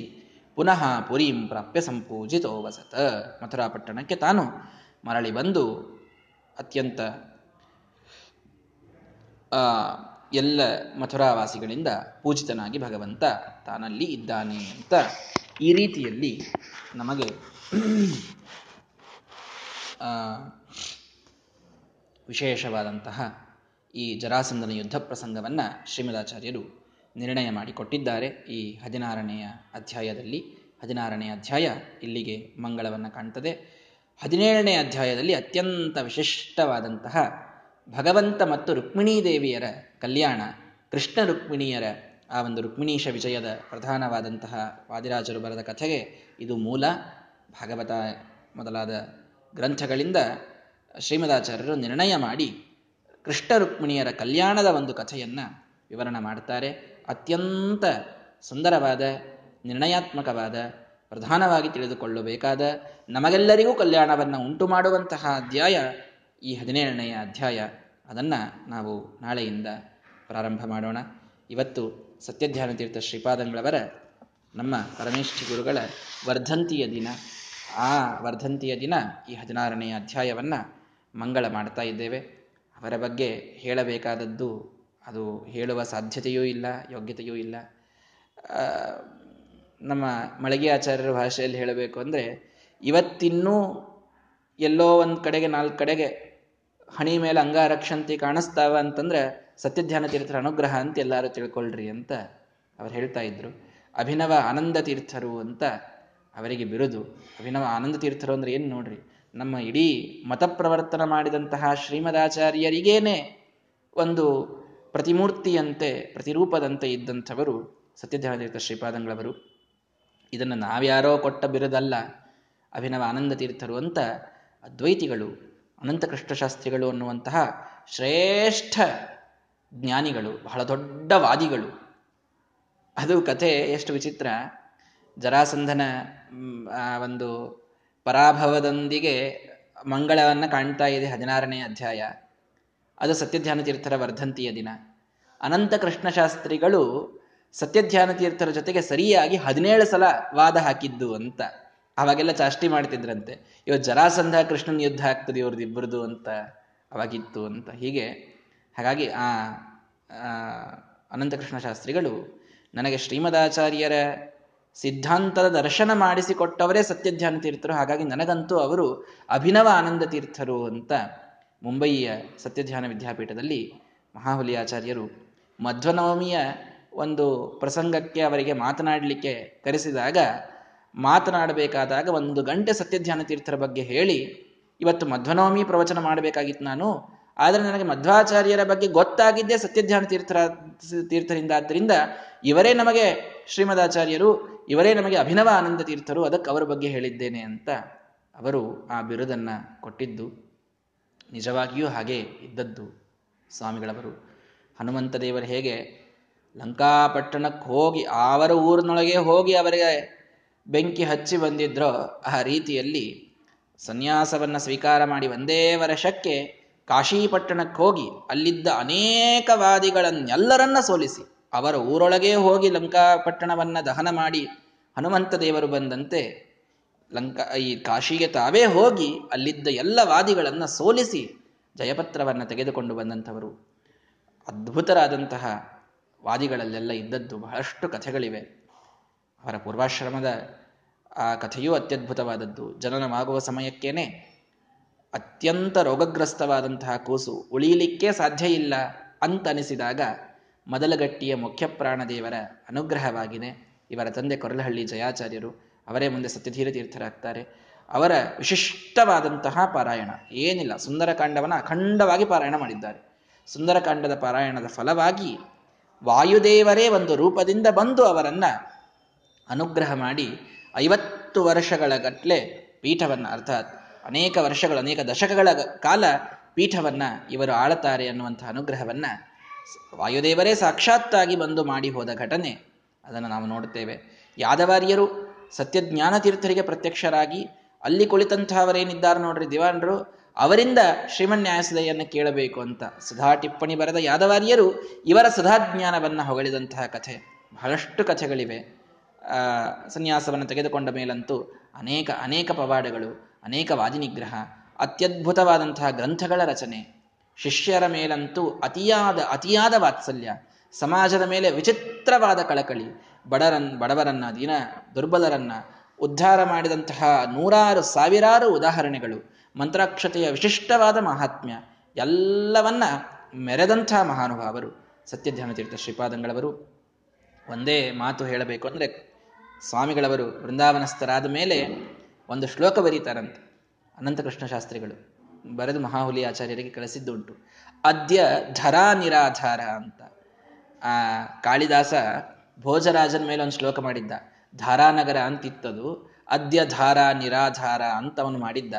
ಪುನಃ ಪುರೀಂ ಪ್ರಾಪ್ಯ ಸಂಪೂಜಿತೋ ವಸತ. ಮಥುರಾಪಟ್ಟಣಕ್ಕೆ ತಾನು ಮರಳಿ ಬಂದು ಅತ್ಯಂತ ಎಲ್ಲ ಮಥುರಾವಾಸಿಗಳಿಂದ ಪೂಜಿತನಾಗಿ ಭಗವಂತ ತಾನಲ್ಲಿ ಇದ್ದಾನೆ ಅಂತ ಈ ರೀತಿಯಲ್ಲಿ ನಮಗೆ ವಿಶೇಷವಾದಂತಹ ಈ ಜರಾಸಂದನ ಯುದ್ಧ ಪ್ರಸಂಗವನ್ನು ಶ್ರೀಮದಾಚಾರ್ಯರು ನಿರ್ಣಯ ಮಾಡಿಕೊಟ್ಟಿದ್ದಾರೆ. ಈ ಹದಿನಾರನೆಯ ಅಧ್ಯಾಯದಲ್ಲಿ ಹದಿನಾರನೇ ಅಧ್ಯಾಯ ಇಲ್ಲಿಗೆ ಮಂಗಳವನ್ನು ಕಾಣ್ತದೆ. ಹದಿನೇಳನೇ ಅಧ್ಯಾಯದಲ್ಲಿ ಅತ್ಯಂತ ವಿಶಿಷ್ಟವಾದಂತಹ ಭಗವಂತ ಮತ್ತು ರುಕ್ಮಿಣೀ ದೇವಿಯರ ಕಲ್ಯಾಣ, ಕೃಷ್ಣ ರುಕ್ಮಿಣಿಯರ, ಆ ಒಂದು ರುಕ್ಮಿಣೀಶ ವಿಜಯದ ಪ್ರಧಾನವಾದಂತಹ ವಾದಿರಾಜರು ಬರೆದ ಕಥೆಗೆ ಇದು ಮೂಲ. ಭಾಗವತ ಮೊದಲಾದ ಗ್ರಂಥಗಳಿಂದ ಶ್ರೀಮದಾಚಾರ್ಯರು ನಿರ್ಣಯ ಮಾಡಿ ಕೃಷ್ಣ ರುಕ್ಮಿಣಿಯರ ಕಲ್ಯಾಣದ ಒಂದು ಕಥೆಯನ್ನು ವಿವರಣ ಮಾಡ್ತಾರೆ. ಅತ್ಯಂತ ಸುಂದರವಾದ, ನಿರ್ಣಯಾತ್ಮಕವಾದ, ಪ್ರಧಾನವಾಗಿ ತಿಳಿದುಕೊಳ್ಳಬೇಕಾದ, ನಮಗೆಲ್ಲರಿಗೂ ಕಲ್ಯಾಣವನ್ನು ಉಂಟು ಮಾಡುವಂತಹ ಅಧ್ಯಾಯ ಈ ಹದಿನೇಳನೆಯ ಅಧ್ಯಾಯ, ಅದನ್ನು ನಾವು ನಾಳೆಯಿಂದ ಪ್ರಾರಂಭ ಮಾಡೋಣ. ಇವತ್ತು ಸತ್ಯಧ್ಯಾನ ತೀರ್ಥ ಶ್ರೀಪಾದಂಗಳವರ ನಮ್ಮ ಪರಮೇಶ್ವರಿ ಗುರುಗಳ ವರ್ಧಂತಿಯ ದಿನ. ಆ ವರ್ಧಂತಿಯ ದಿನ ಈ ಹದಿನಾರನೆಯ ಅಧ್ಯಾಯವನ್ನು ಮಂಗಳ ಮಾಡ್ತಾ ಇದ್ದೇವೆ. ಅವರ ಬಗ್ಗೆ ಹೇಳಬೇಕಾದದ್ದು ಅದು ಹೇಳುವ ಸಾಧ್ಯತೆಯೂ ಇಲ್ಲ, ಯೋಗ್ಯತೆಯೂ ಇಲ್ಲ. ನಮ್ಮ ಮಳಗಿ ಆಚಾರ್ಯರ ಭಾಷೆಯಲ್ಲಿ ಹೇಳಬೇಕು ಅಂದರೆ, ಇವತ್ತಿನ್ನೂ ಎಲ್ಲೋ ಒಂದು ಕಡೆಗೆ ನಾಲ್ಕು ಕಡೆಗೆ ಹಣಿ ಮೇಲೆ ಅಂಗಾರಕ್ಷಂತಿ ಕಾಣಿಸ್ತಾವ ಅಂತಂದ್ರೆ ಸತ್ಯಧ್ಯಾನ ತೀರ್ಥರ ಅನುಗ್ರಹ ಅಂತ ಎಲ್ಲರೂ ತಿಳ್ಕೊಳ್ರಿ ಅಂತ ಅವ್ರು ಹೇಳ್ತಾ ಇದ್ರು. ಅಭಿನವ ಆನಂದ ತೀರ್ಥರು ಅಂತ ಅವರಿಗೆ ಬಿರುದು. ಅಭಿನವ ಆನಂದ ತೀರ್ಥರು ಅಂದ್ರೆ ಏನು ನೋಡ್ರಿ? ನಮ್ಮ ಇಡೀ ಮತ ಪ್ರವರ್ತನ ಮಾಡಿದಂತಹ ಶ್ರೀಮದಾಚಾರ್ಯರಿಗೇನೆ ಒಂದು ಪ್ರತಿಮೂರ್ತಿಯಂತೆ, ಪ್ರತಿರೂಪದಂತೆ ಇದ್ದಂಥವರು ಸತ್ಯಧ್ಯಾನ ತೀರ್ಥ ಶ್ರೀಪಾದಂಗಳವರು. ಇದನ್ನು ನಾವ್ಯಾರೋ ಕೊಟ್ಟ ಬಿರುದಲ್ಲ ಅಭಿನವ ಆನಂದ ತೀರ್ಥರು ಅಂತ ಅದ್ವೈತಿಗಳು ಅನಂತ ಶಾಸ್ತ್ರಿಗಳು ಅನ್ನುವಂತಹ ಶ್ರೇಷ್ಠ ಜ್ಞಾನಿಗಳು, ಬಹಳ ದೊಡ್ಡ ವಾದಿಗಳು. ಅದು ಕಥೆ ಎಷ್ಟು ವಿಚಿತ್ರ. ಜರಾಸಂಧನ ಒಂದು ಪರಾಭವದೊಂದಿಗೆ ಮಂಗಳವನ್ನು ಕಾಣ್ತಾ ಇದೆ ಹದಿನಾರನೇ ಅಧ್ಯಾಯ. ಅದು ಸತ್ಯಧ್ಯಾನ ತೀರ್ಥರ ವರ್ಧಂತಿಯ ದಿನ. ಅನಂತ ಕೃಷ್ಣಶಾಸ್ತ್ರಿಗಳು ಸತ್ಯಧ್ಯಾನ ತೀರ್ಥರ ಜೊತೆಗೆ ಸರಿಯಾಗಿ ಹದಿನೇಳು ಸಲ ವಾದ ಹಾಕಿದ್ದು ಅಂತ. ಅವಾಗೆಲ್ಲ ಚಾಷ್ಟಿ ಮಾಡ್ತಿದ್ರಂತೆ. ಇವತ್ತು ಜರಾಸಂಧ ಕೃಷ್ಣನ ಯುದ್ಧ ಆಗ್ತದೆ ಇವ್ರದ್ದು ಇಬ್ಬರದು ಅಂತ ಅವಾಗಿತ್ತು ಅಂತ. ಹೀಗೆ, ಹಾಗಾಗಿ ಆ, ಅನಂತಕೃಷ್ಣ ಶಾಸ್ತ್ರಿಗಳು ನನಗೆ ಶ್ರೀಮದಾಚಾರ್ಯರ ಸಿದ್ಧಾಂತದ ದರ್ಶನ ಮಾಡಿಸಿಕೊಟ್ಟವರೇ ಸತ್ಯಧ್ಯಾನ ತೀರ್ಥರು. ಹಾಗಾಗಿ ನನಗಂತೂ ಅವರು ಅಭಿನವ ಆನಂದ ತೀರ್ಥರು ಅಂತ ಮುಂಬಯಿಯ ಸತ್ಯಧ್ಯಾನ ವಿದ್ಯಾಪೀಠದಲ್ಲಿ ಮಹಾಹುಲಿ ಆಚಾರ್ಯರು ಮಧ್ವನವಮಿಯ ಒಂದು ಪ್ರಸಂಗಕ್ಕೆ ಅವರಿಗೆ ಮಾತನಾಡಲಿಕ್ಕೆ ಕರೆಸಿದಾಗ ಮಾತನಾಡಬೇಕಾದಾಗ ಒಂದು ಗಂಟೆ ಸತ್ಯಧ್ಯಾನ ತೀರ್ಥರ ಬಗ್ಗೆ ಹೇಳಿ, ಇವತ್ತು ಮಧ್ವನವಮಿ ಪ್ರವಚನ ಮಾಡಬೇಕಾಗಿತ್ತು ನಾನು. ಆದರೆ ನನಗೆ ಮಧ್ವಾಚಾರ್ಯರ ಬಗ್ಗೆ ಗೊತ್ತಾಗಿದ್ದೇ ಸತ್ಯಧ್ಯಾನ ತೀರ್ಥರ ತೀರ್ಥರಿಂದ ಆದ್ದರಿಂದ ಇವರೇ ನಮಗೆ ಶ್ರೀಮದಾಚಾರ್ಯರು, ಇವರೇ ನಮಗೆ ಅಭಿನವ ಆನಂದ ತೀರ್ಥರು, ಅದಕ್ಕೆ ಅವರ ಬಗ್ಗೆ ಹೇಳಿದ್ದೇನೆ ಅಂತ ಅವರು ಆ ಬಿರುದನ್ನು ಕೊಟ್ಟಿದ್ದು. ನಿಜವಾಗಿಯೂ ಹಾಗೆ ಇದ್ದದ್ದು ಸ್ವಾಮಿಗಳವರು. ಹನುಮಂತ ದೇವರು ಹೇಗೆ, ಲಂಕಾಪಟ್ಟಣಕ್ಕೆ ಹೋಗಿ, ಅವರ ಊರಿನೊಳಗೆ ಹೋಗಿ ಅವರಿಗೆ ಬೆಂಕಿ ಹಚ್ಚಿ ಬಂದಿದ್ರೋ ಆ ರೀತಿಯಲ್ಲಿ ಸನ್ಯಾಸವನ್ನ ಸ್ವೀಕಾರ ಮಾಡಿ ಒಂದೇ ವರ್ಷಕ್ಕೆ ಕಾಶೀಪಟ್ಟಣಕ್ಕೆ ಹೋಗಿ ಅಲ್ಲಿದ್ದ ಅನೇಕ ವಾದಿಗಳನ್ನೆಲ್ಲರನ್ನ ಸೋಲಿಸಿ ಅವರ ಊರೊಳಗೆ ಹೋಗಿ ಲಂಕಾಪಟ್ಟಣವನ್ನ ದಹನ ಮಾಡಿ ಹನುಮಂತ ದೇವರು ಬಂದಂತೆ ಲಂಕಾ ಈ ಕಾಶಿಗೆ ತಾವೇ ಹೋಗಿ ಅಲ್ಲಿದ್ದ ಎಲ್ಲ ವಾದಿಗಳನ್ನ ಸೋಲಿಸಿ ಜಯಪತ್ರವನ್ನು ತೆಗೆದುಕೊಂಡು ಬಂದಂಥವರು. ಅದ್ಭುತರಾದಂತಹ ವಾದಿಗಳಲ್ಲೆಲ್ಲ ಇದ್ದದ್ದು ಬಹಳಷ್ಟು ಕಥೆಗಳಿವೆ. ಅವರ ಪೂರ್ವಾಶ್ರಮದ ಆ ಕಥೆಯೂ ಅತ್ಯದ್ಭುತವಾದದ್ದು. ಜನನವಾಗುವ ಸಮಯಕ್ಕೇನೆ ಅತ್ಯಂತ ರೋಗಗ್ರಸ್ತವಾದಂತಹ ಕೂಸು ಉಳಿಯಲಿಕ್ಕೆ ಸಾಧ್ಯ ಇಲ್ಲ ಅಂತನಿಸಿದಾಗ ಮೊದಲಗಟ್ಟಿಯ ಮುಖ್ಯ ಪ್ರಾಣದೇವರ ಅನುಗ್ರಹವಾಗಿದೆ. ಇವರ ತಂದೆ ಕೊರಲಹಳ್ಳಿ ಜಯಾಚಾರ್ಯರು ಅವರೇ ಮುಂದೆ ಸತ್ಯಧೀರ ತೀರ್ಥರಾಗ್ತಾರೆ ಅವರ ವಿಶಿಷ್ಟವಾದಂತಹ ಪಾರಾಯಣ. ಏನಿಲ್ಲ, ಸುಂದರಕಾಂಡವನ್ನು ಅಖಂಡವಾಗಿ ಪಾರಾಯಣ ಮಾಡಿದ್ದಾರೆ. ಸುಂದರಕಾಂಡದ ಪಾರಾಯಣದ ಫಲವಾಗಿ ವಾಯುದೇವರೇ ಒಂದು ರೂಪದಿಂದ ಬಂದು ಅವರನ್ನ ಅನುಗ್ರಹ ಮಾಡಿ ಐವತ್ತು ವರ್ಷಗಳ ಗಟ್ಟಲೆ ಪೀಠವನ್ನ, ಅರ್ಥಾತ್ ಅನೇಕ ವರ್ಷಗಳು, ಅನೇಕ ದಶಕಗಳ ಕಾಲ ಪೀಠವನ್ನ ಇವರು ಆಳುತ್ತಾರೆ ಅನ್ನುವಂಥ ಅನುಗ್ರಹವನ್ನ ವಾಯುದೇವರೇ ಸಾಕ್ಷಾತ್ತಾಗಿ ಬಂದು ಮಾಡಿ ಹೋದ ಘಟನೆ. ಅದನ್ನು ನಾವು ನೋಡುತ್ತೇವೆ. ಯಾದವಾರ್ಯರು ಸತ್ಯಜ್ಞಾನ ತೀರ್ಥರಿಗೆ ಪ್ರತ್ಯಕ್ಷರಾಗಿ ಅಲ್ಲಿ ಕುಳಿತಂಥವರೇನಿದ್ದಾರೆ ನೋಡ್ರಿ ದಿವಾನರು, ಅವರಿಂದ ಶ್ರೀಮನ್ಯಾಯಸದೆಯನ್ನು ಕೇಳಬೇಕು ಅಂತ ಸದಾ ಟಿಪ್ಪಣಿ ಬರೆದ ಯಾದವಾರ್ಯರು ಇವರ ಸುಧಾಜ್ಞಾನವನ್ನು ಹೊಗಳಿದಂತಹ ಕಥೆ. ಬಹಳಷ್ಟು ಕಥೆಗಳಿವೆ. ಸನ್ಯಾಸವನ್ನು ತೆಗೆದುಕೊಂಡ ಮೇಲಂತೂ ಅನೇಕ ಅನೇಕ ಪವಾಡಗಳು, ಅನೇಕ ವಾದಿನಿಗ್ರಹ, ಅತ್ಯದ್ಭುತವಾದಂತಹ ಗ್ರಂಥಗಳ ರಚನೆ, ಶಿಷ್ಯರ ಮೇಲಂತೂ ಅತಿಯಾದ ಅತಿಯಾದ ವಾತ್ಸಲ್ಯ, ಸಮಾಜದ ಮೇಲೆ ವಿಚಿತ್ರವಾದ ಕಳಕಳಿ, ಬಡರನ್, ಬಡವರನ್ನ, ದೀನ, ದುರ್ಬಲರನ್ನ ಉದ್ಧಾರ ಮಾಡಿದಂತಹ ನೂರಾರು, ಸಾವಿರಾರು ಉದಾಹರಣೆಗಳು, ಮಂತ್ರಾಕ್ಷತೆಯ ವಿಶಿಷ್ಟವಾದ ಮಹಾತ್ಮ್ಯ, ಎಲ್ಲವನ್ನ ಮೆರೆದಂತಹ ಮಹಾನುಭಾವರು. ಸತ್ಯಧ್ಯಾನ ತೀರ್ಥ ಶ್ರೀಪಾದಂಗಳವರು ಒಂದೇ ಮಾತು ಹೇಳಬೇಕು ಅಂದರೆ ಸ್ವಾಮಿಗಳವರು ವೃಂದಾವನಸ್ಥರಾದ ಮೇಲೆ ಒಂದು ಶ್ಲೋಕ ಬರೀತಾರಂತೆ. ಅನಂತಕೃಷ್ಣ ಶಾಸ್ತ್ರಿಗಳು ಬರೆದು ಮಹಾಹುಲಿ ಆಚಾರ್ಯರಿಗೆ ಕಳಿಸಿದ್ದುಂಟು. ಅದ್ಯ ಧರಾ ನಿರಾಧಾರ ಅಂತ. ಆ ಕಾಳಿದಾಸ ಭೋಜರಾಜನ ಮೇಲೆ ಒಂದು ಶ್ಲೋಕ ಮಾಡಿದ್ದ. ಧಾರಾನಗರ ಅಂತಿತ್ತದು. ಅದ್ಯ ಧಾರಾ ನಿರಾಧಾರ ಅಂತ ಅವನು ಮಾಡಿದ್ದ.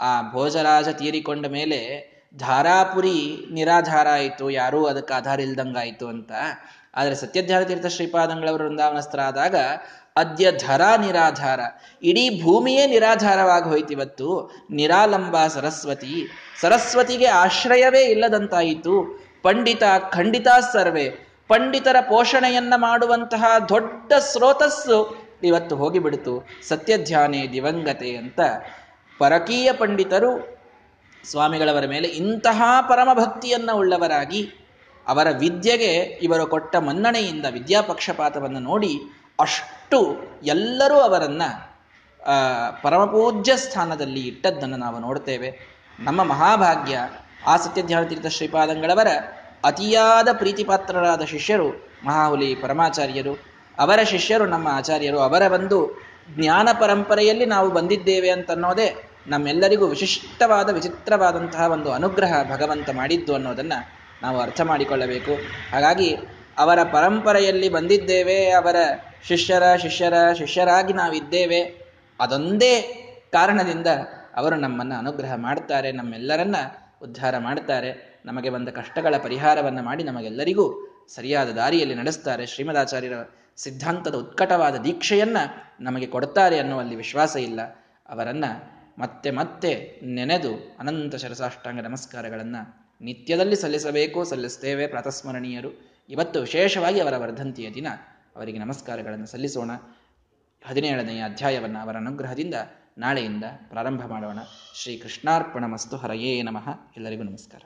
ಆ ಭೋಜರಾಜ ತೀರಿಕೊಂಡ ಮೇಲೆ ಧಾರಾಪುರಿ ನಿರಾಧಾರ ಆಯಿತು, ಯಾರೂ ಅದಕ್ಕೆ ಆಧಾರ ಇಲ್ದಂಗಾಯಿತು ಅಂತ. ಆದರೆ ಸತ್ಯಧ್ಯಾನ ತೀರ್ಥ ಶ್ರೀಪಾದಂಗಳವರು ವೃಂದಾವನಸ್ಥರಾದಾಗ ಅದ್ಯ ಧರ ನಿರಾಧಾರ. ಇಡೀ ಭೂಮಿಯೇ ನಿರಾಧಾರವಾಗಿ ಹೋಯ್ತಿವತ್ತು. ನಿರಾಲಂಬ ಸರಸ್ವತಿ. ಸರಸ್ವತಿಗೆ ಆಶ್ರಯವೇ ಇಲ್ಲದಂತಾಯಿತು. ಪಂಡಿತ ಖಂಡಿತ ಸರ್ವೆ. ಪಂಡಿತರ ಪೋಷಣೆಯನ್ನ ಮಾಡುವಂತಹ ದೊಡ್ಡ ಸ್ರೋತಸ್ಸು ಇವತ್ತು ಹೋಗಿಬಿಡ್ತು. ಸತ್ಯಧ್ಯಾನೇ ದಿವಂಗತೆ ಅಂತ. ಪರಕೀಯ ಪಂಡಿತರು ಸ್ವಾಮಿಗಳವರ ಮೇಲೆ ಇಂತಹ ಪರಮಭಕ್ತಿಯನ್ನು ಉಳ್ಳವರಾಗಿ ಅವರ ವಿದ್ಯೆಗೆ ಇವರು ಕೊಟ್ಟ ಮನ್ನಣೆಯಿಂದ ವಿದ್ಯಾಪಕ್ಷಪಾತವನ್ನು ನೋಡಿ ಅಷ್ಟು ಎಲ್ಲರೂ ಅವರನ್ನು ಪರಮಪೂಜ್ಯ ಸ್ಥಾನದಲ್ಲಿ ಇಟ್ಟದ್ದನ್ನು ನಾವು ನೋಡ್ತೇವೆ. ನಮ್ಮ ಮಹಾಭಾಗ್ಯ, ಆ ತೀರ್ಥ ಶ್ರೀಪಾದಂಗಳವರ ಅತಿಯಾದ ಪ್ರೀತಿಪಾತ್ರರಾದ ಶಿಷ್ಯರು, ಮಹಾಹುಲಿ ಪರಮಾಚಾರ್ಯರು. ಅವರ ಶಿಷ್ಯರು ನಮ್ಮ ಆಚಾರ್ಯರು. ಅವರ ಒಂದು ಜ್ಞಾನ ಪರಂಪರೆಯಲ್ಲಿ ನಾವು ಬಂದಿದ್ದೇವೆ ಅಂತನ್ನೋದೇ ನಮ್ಮೆಲ್ಲರಿಗೂ ವಿಶಿಷ್ಟವಾದ, ವಿಚಿತ್ರವಾದಂತಹ ಒಂದು ಅನುಗ್ರಹ ಭಗವಂತ ಮಾಡಿದ್ದು ಅನ್ನೋದನ್ನು ನಾವು ಅರ್ಥ ಮಾಡಿಕೊಳ್ಳಬೇಕು. ಹಾಗಾಗಿ ಅವರ ಪರಂಪರೆಯಲ್ಲಿ ಬಂದಿದ್ದೇವೆ, ಅವರ ಶಿಷ್ಯರ ಶಿಷ್ಯರ, ಶಿಷ್ಯರಾಗಿ ನಾವಿದ್ದೇವೆ. ಅದೊಂದೇ ಕಾರಣದಿಂದ ಅವರು ನಮ್ಮನ್ನು ಅನುಗ್ರಹ ಮಾಡ್ತಾರೆ, ನಮ್ಮೆಲ್ಲರನ್ನ ಉದ್ಧಾರ ಮಾಡ್ತಾರೆ. ನಮಗೆ ಬಂದ ಕಷ್ಟಗಳ ಪರಿಹಾರವನ್ನು ಮಾಡಿ ನಮಗೆಲ್ಲರಿಗೂ ಸರಿಯಾದ ದಾರಿಯಲ್ಲಿ ನಡೆಸ್ತಾರೆ. ಶ್ರೀಮದಾಚಾರ್ಯರ ಸಿದ್ಧಾಂತದ ಉತ್ಕಟವಾದ ದೀಕ್ಷೆಯನ್ನು ನಮಗೆ ಕೊಡ್ತಾರೆ ಅನ್ನುವಲ್ಲಿ ವಿಶ್ವಾಸ ಇಲ್ಲ. ಅವರನ್ನ ಮತ್ತೆ ಮತ್ತೆ ನೆನೆದು ಅನಂತ ಶರಸಾಷ್ಟಾಂಗ ನಮಸ್ಕಾರಗಳನ್ನು ನಿತ್ಯದಲ್ಲಿ ಸಲ್ಲಿಸಬೇಕು ಸಲ್ಲಿಸ್ತೇವೆ ಪ್ರಾತಸ್ಮರಣೀಯರು. ಇವತ್ತು ವಿಶೇಷವಾಗಿ ಅವರ ವರ್ಧಂತಿಯ ದಿನ. ಅವರಿಗೆ ನಮಸ್ಕಾರಗಳನ್ನು ಸಲ್ಲಿಸೋಣ. ಹದಿನೇಳನೆಯ ಅಧ್ಯಾಯವನ್ನು ಅವರ ಅನುಗ್ರಹದಿಂದ ನಾಳೆಯಿಂದ ಪ್ರಾರಂಭ ಮಾಡೋಣ. ಶ್ರೀ ಕೃಷ್ಣಾರ್ಪಣ ಮಸ್ತು ಹರಯೇ ನಮಃ. ಎಲ್ಲರಿಗೂ ನಮಸ್ಕಾರ.